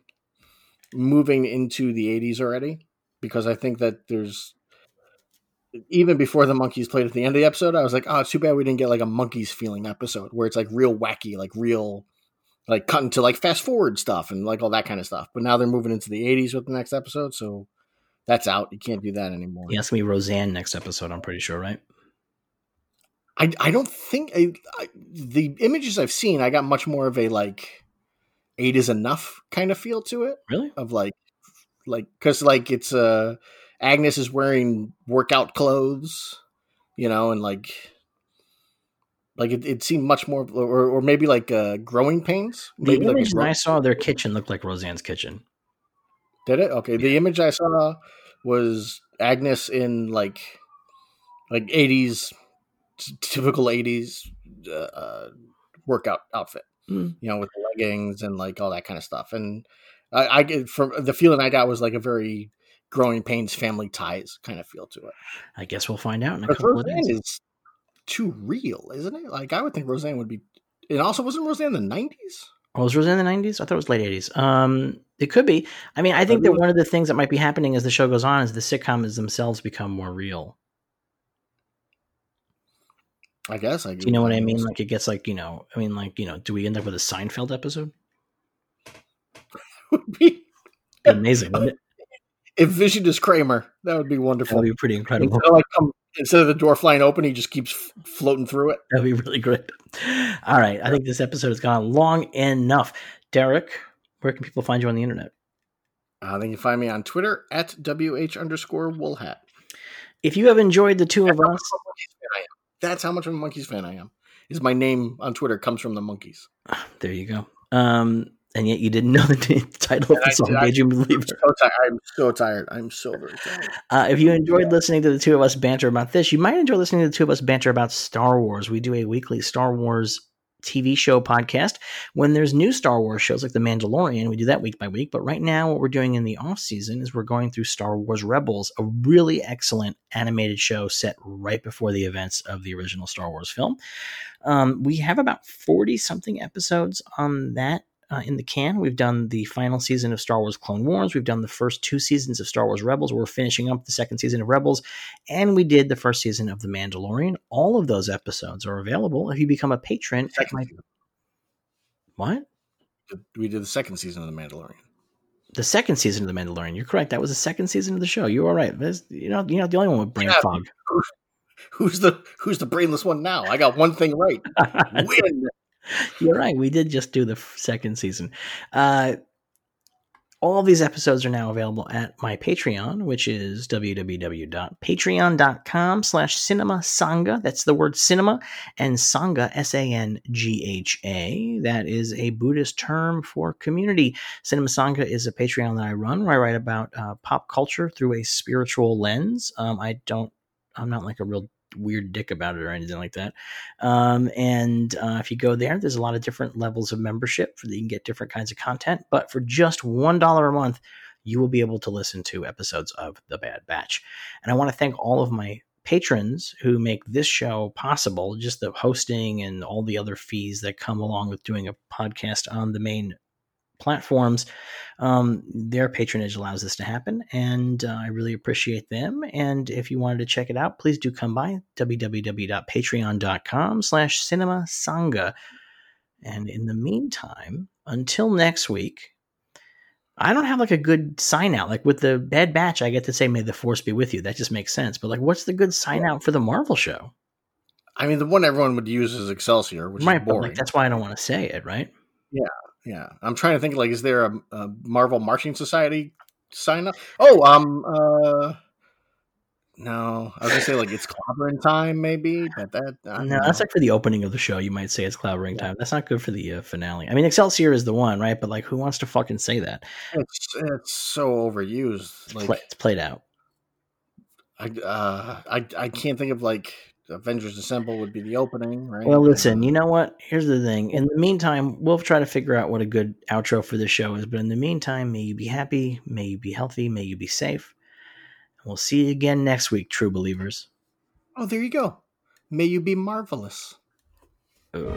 moving into the 80s already because I think that there's even before the Monkees played at the end of the episode, I was like, oh, it's too bad we didn't get like a Monkees feeling episode where it's like real wacky, like real, like cutting to like fast forward stuff and like all that kind of stuff. But now they're moving into the 80s with the next episode, so that's out. You can't do that anymore. Yeah, it's gonna be Roseanne next episode. I'm pretty sure, right? I I don't think I, I, the images I've seen. I got much more of a like eight is enough kind of feel to it. Really? Of like, like, cause like it's, uh, Agnes is wearing workout clothes, you know, and like, like it, it seemed much more, or, or maybe like uh, growing pains. Maybe the image like I saw their kitchen looked like Roseanne's kitchen. Did it? Okay. The image I saw was Agnes in like, like eighties, typical eighties uh, uh, workout outfit mm. you know, with the leggings and like all that kind of stuff. And I, I get from the feeling I got was like a very growing pains family ties kind of feel to it. I guess we'll find out in a but couple of days. Is too real, isn't it? Like I would think Roseanne would be. It also wasn't Roseanne in the nineties. Oh, was Roseanne in the nineties? I thought it was late eighties. Um, It could be. I mean, I think that one of the things that might be happening as the show goes on is the sitcoms themselves become more real. I guess. I Do you know what I mean? Like it gets like you know, I mean, like you know, do we end up with a Seinfeld episode? Would be amazing. wouldn't it? If Vision is Kramer, that would be wonderful. That'd be pretty incredible. Instead of, like, instead of the door flying open, he just keeps f- floating through it. That'd be really great. All right. I think this episode has gone long enough. Derek, where can people find you on the internet? Uh, then you can find me on Twitter at wh underscore woolhat. If you have enjoyed the two of us, much of a Monkees fan I am. That's how much of a Monkees fan I am. Is my name on Twitter comes from the Monkees. there you go. Um, and yet you didn't know the title of the I song, I- Believer. so, tired. I'm so tired. I'm so very tired. Uh, if you enjoyed listening to the two of us banter about this, you might enjoy listening to the two of us banter about Star Wars. We do a weekly Star Wars TV show podcast. When there's new Star Wars shows like The Mandalorian, we do that week by week. But right now, what we're doing in the off season is we're going through Star Wars Rebels, a really excellent animated show set right before the events of the original Star Wars film. Um, we have about 40 something episodes on that uh, in the can. We've done the final season of Star Wars Clone Wars. We've done the first two seasons of Star Wars Rebels. We're finishing up the second season of Rebels. And we did the first season of The Mandalorian. All of those episodes are available if you become a patron at my. season. What? We did the second season of The Mandalorian. The second season of The Mandalorian. You're correct. That was the second season of the show. You were right. You know, you're not the only one with brain Yeah. fog. Who's the Who's the brainless one now? I got one thing right. Win. You're right. We did just do the second season. Uh, all these episodes are now available at my Patreon, which is www.patreon.com slash cinema sangha. That's the word cinema and sangha, S-A-N-G-H-A. That is a Buddhist term for community. Cinema Sangha is a Patreon that I run where I write about uh, pop culture through a spiritual lens. Um, I don't, I'm not like a real weird dick about it or anything like that. Um, and uh, if you go there, there's a lot of different levels of membership for that you can get different kinds of content. But for just one dollar a month, you will be able to listen to episodes of The Bad Batch. And I want to thank all of my patrons who make this show possible. Just the hosting and all the other fees that come along with doing a podcast on the main platforms. Um, their patronage allows this to happen, and uh, I really appreciate them. And if you wanted to check it out, please do come by www.patreon.com slash cinema sangha. And in the meantime, until next week, I don't have like a good sign out. Like with the Bad Batch, I get to say, May the Force be with you. That just makes sense. But like, what's the good sign out for the Marvel show? I mean, the one everyone would use is Excelsior, which right, is boring. like, that's why I don't want to say it, right? Yeah, I'm trying to think. Like, is there a, a Marvel Marching Society sign up? Oh, um, uh, no, I was gonna say like it's clobbering time, maybe, but that No, that's know. like for the opening of the show. You might say it's clobbering time. That's not good for the uh, finale. I mean, Excelsior is the one, right? But like, who wants to fucking say that? it's it's so overused. It's, Like, play, it's played out. I uh, I I can't think of like Avengers Assemble would be the opening, right? Well, listen, you know what? Here's the thing. In the meantime, we'll try to figure out what a good outro for this show is. But in the meantime, may you be happy, may you be healthy, may you be safe. And we'll see you again next week, true believers. Oh, there you go. May you be marvelous. Uh.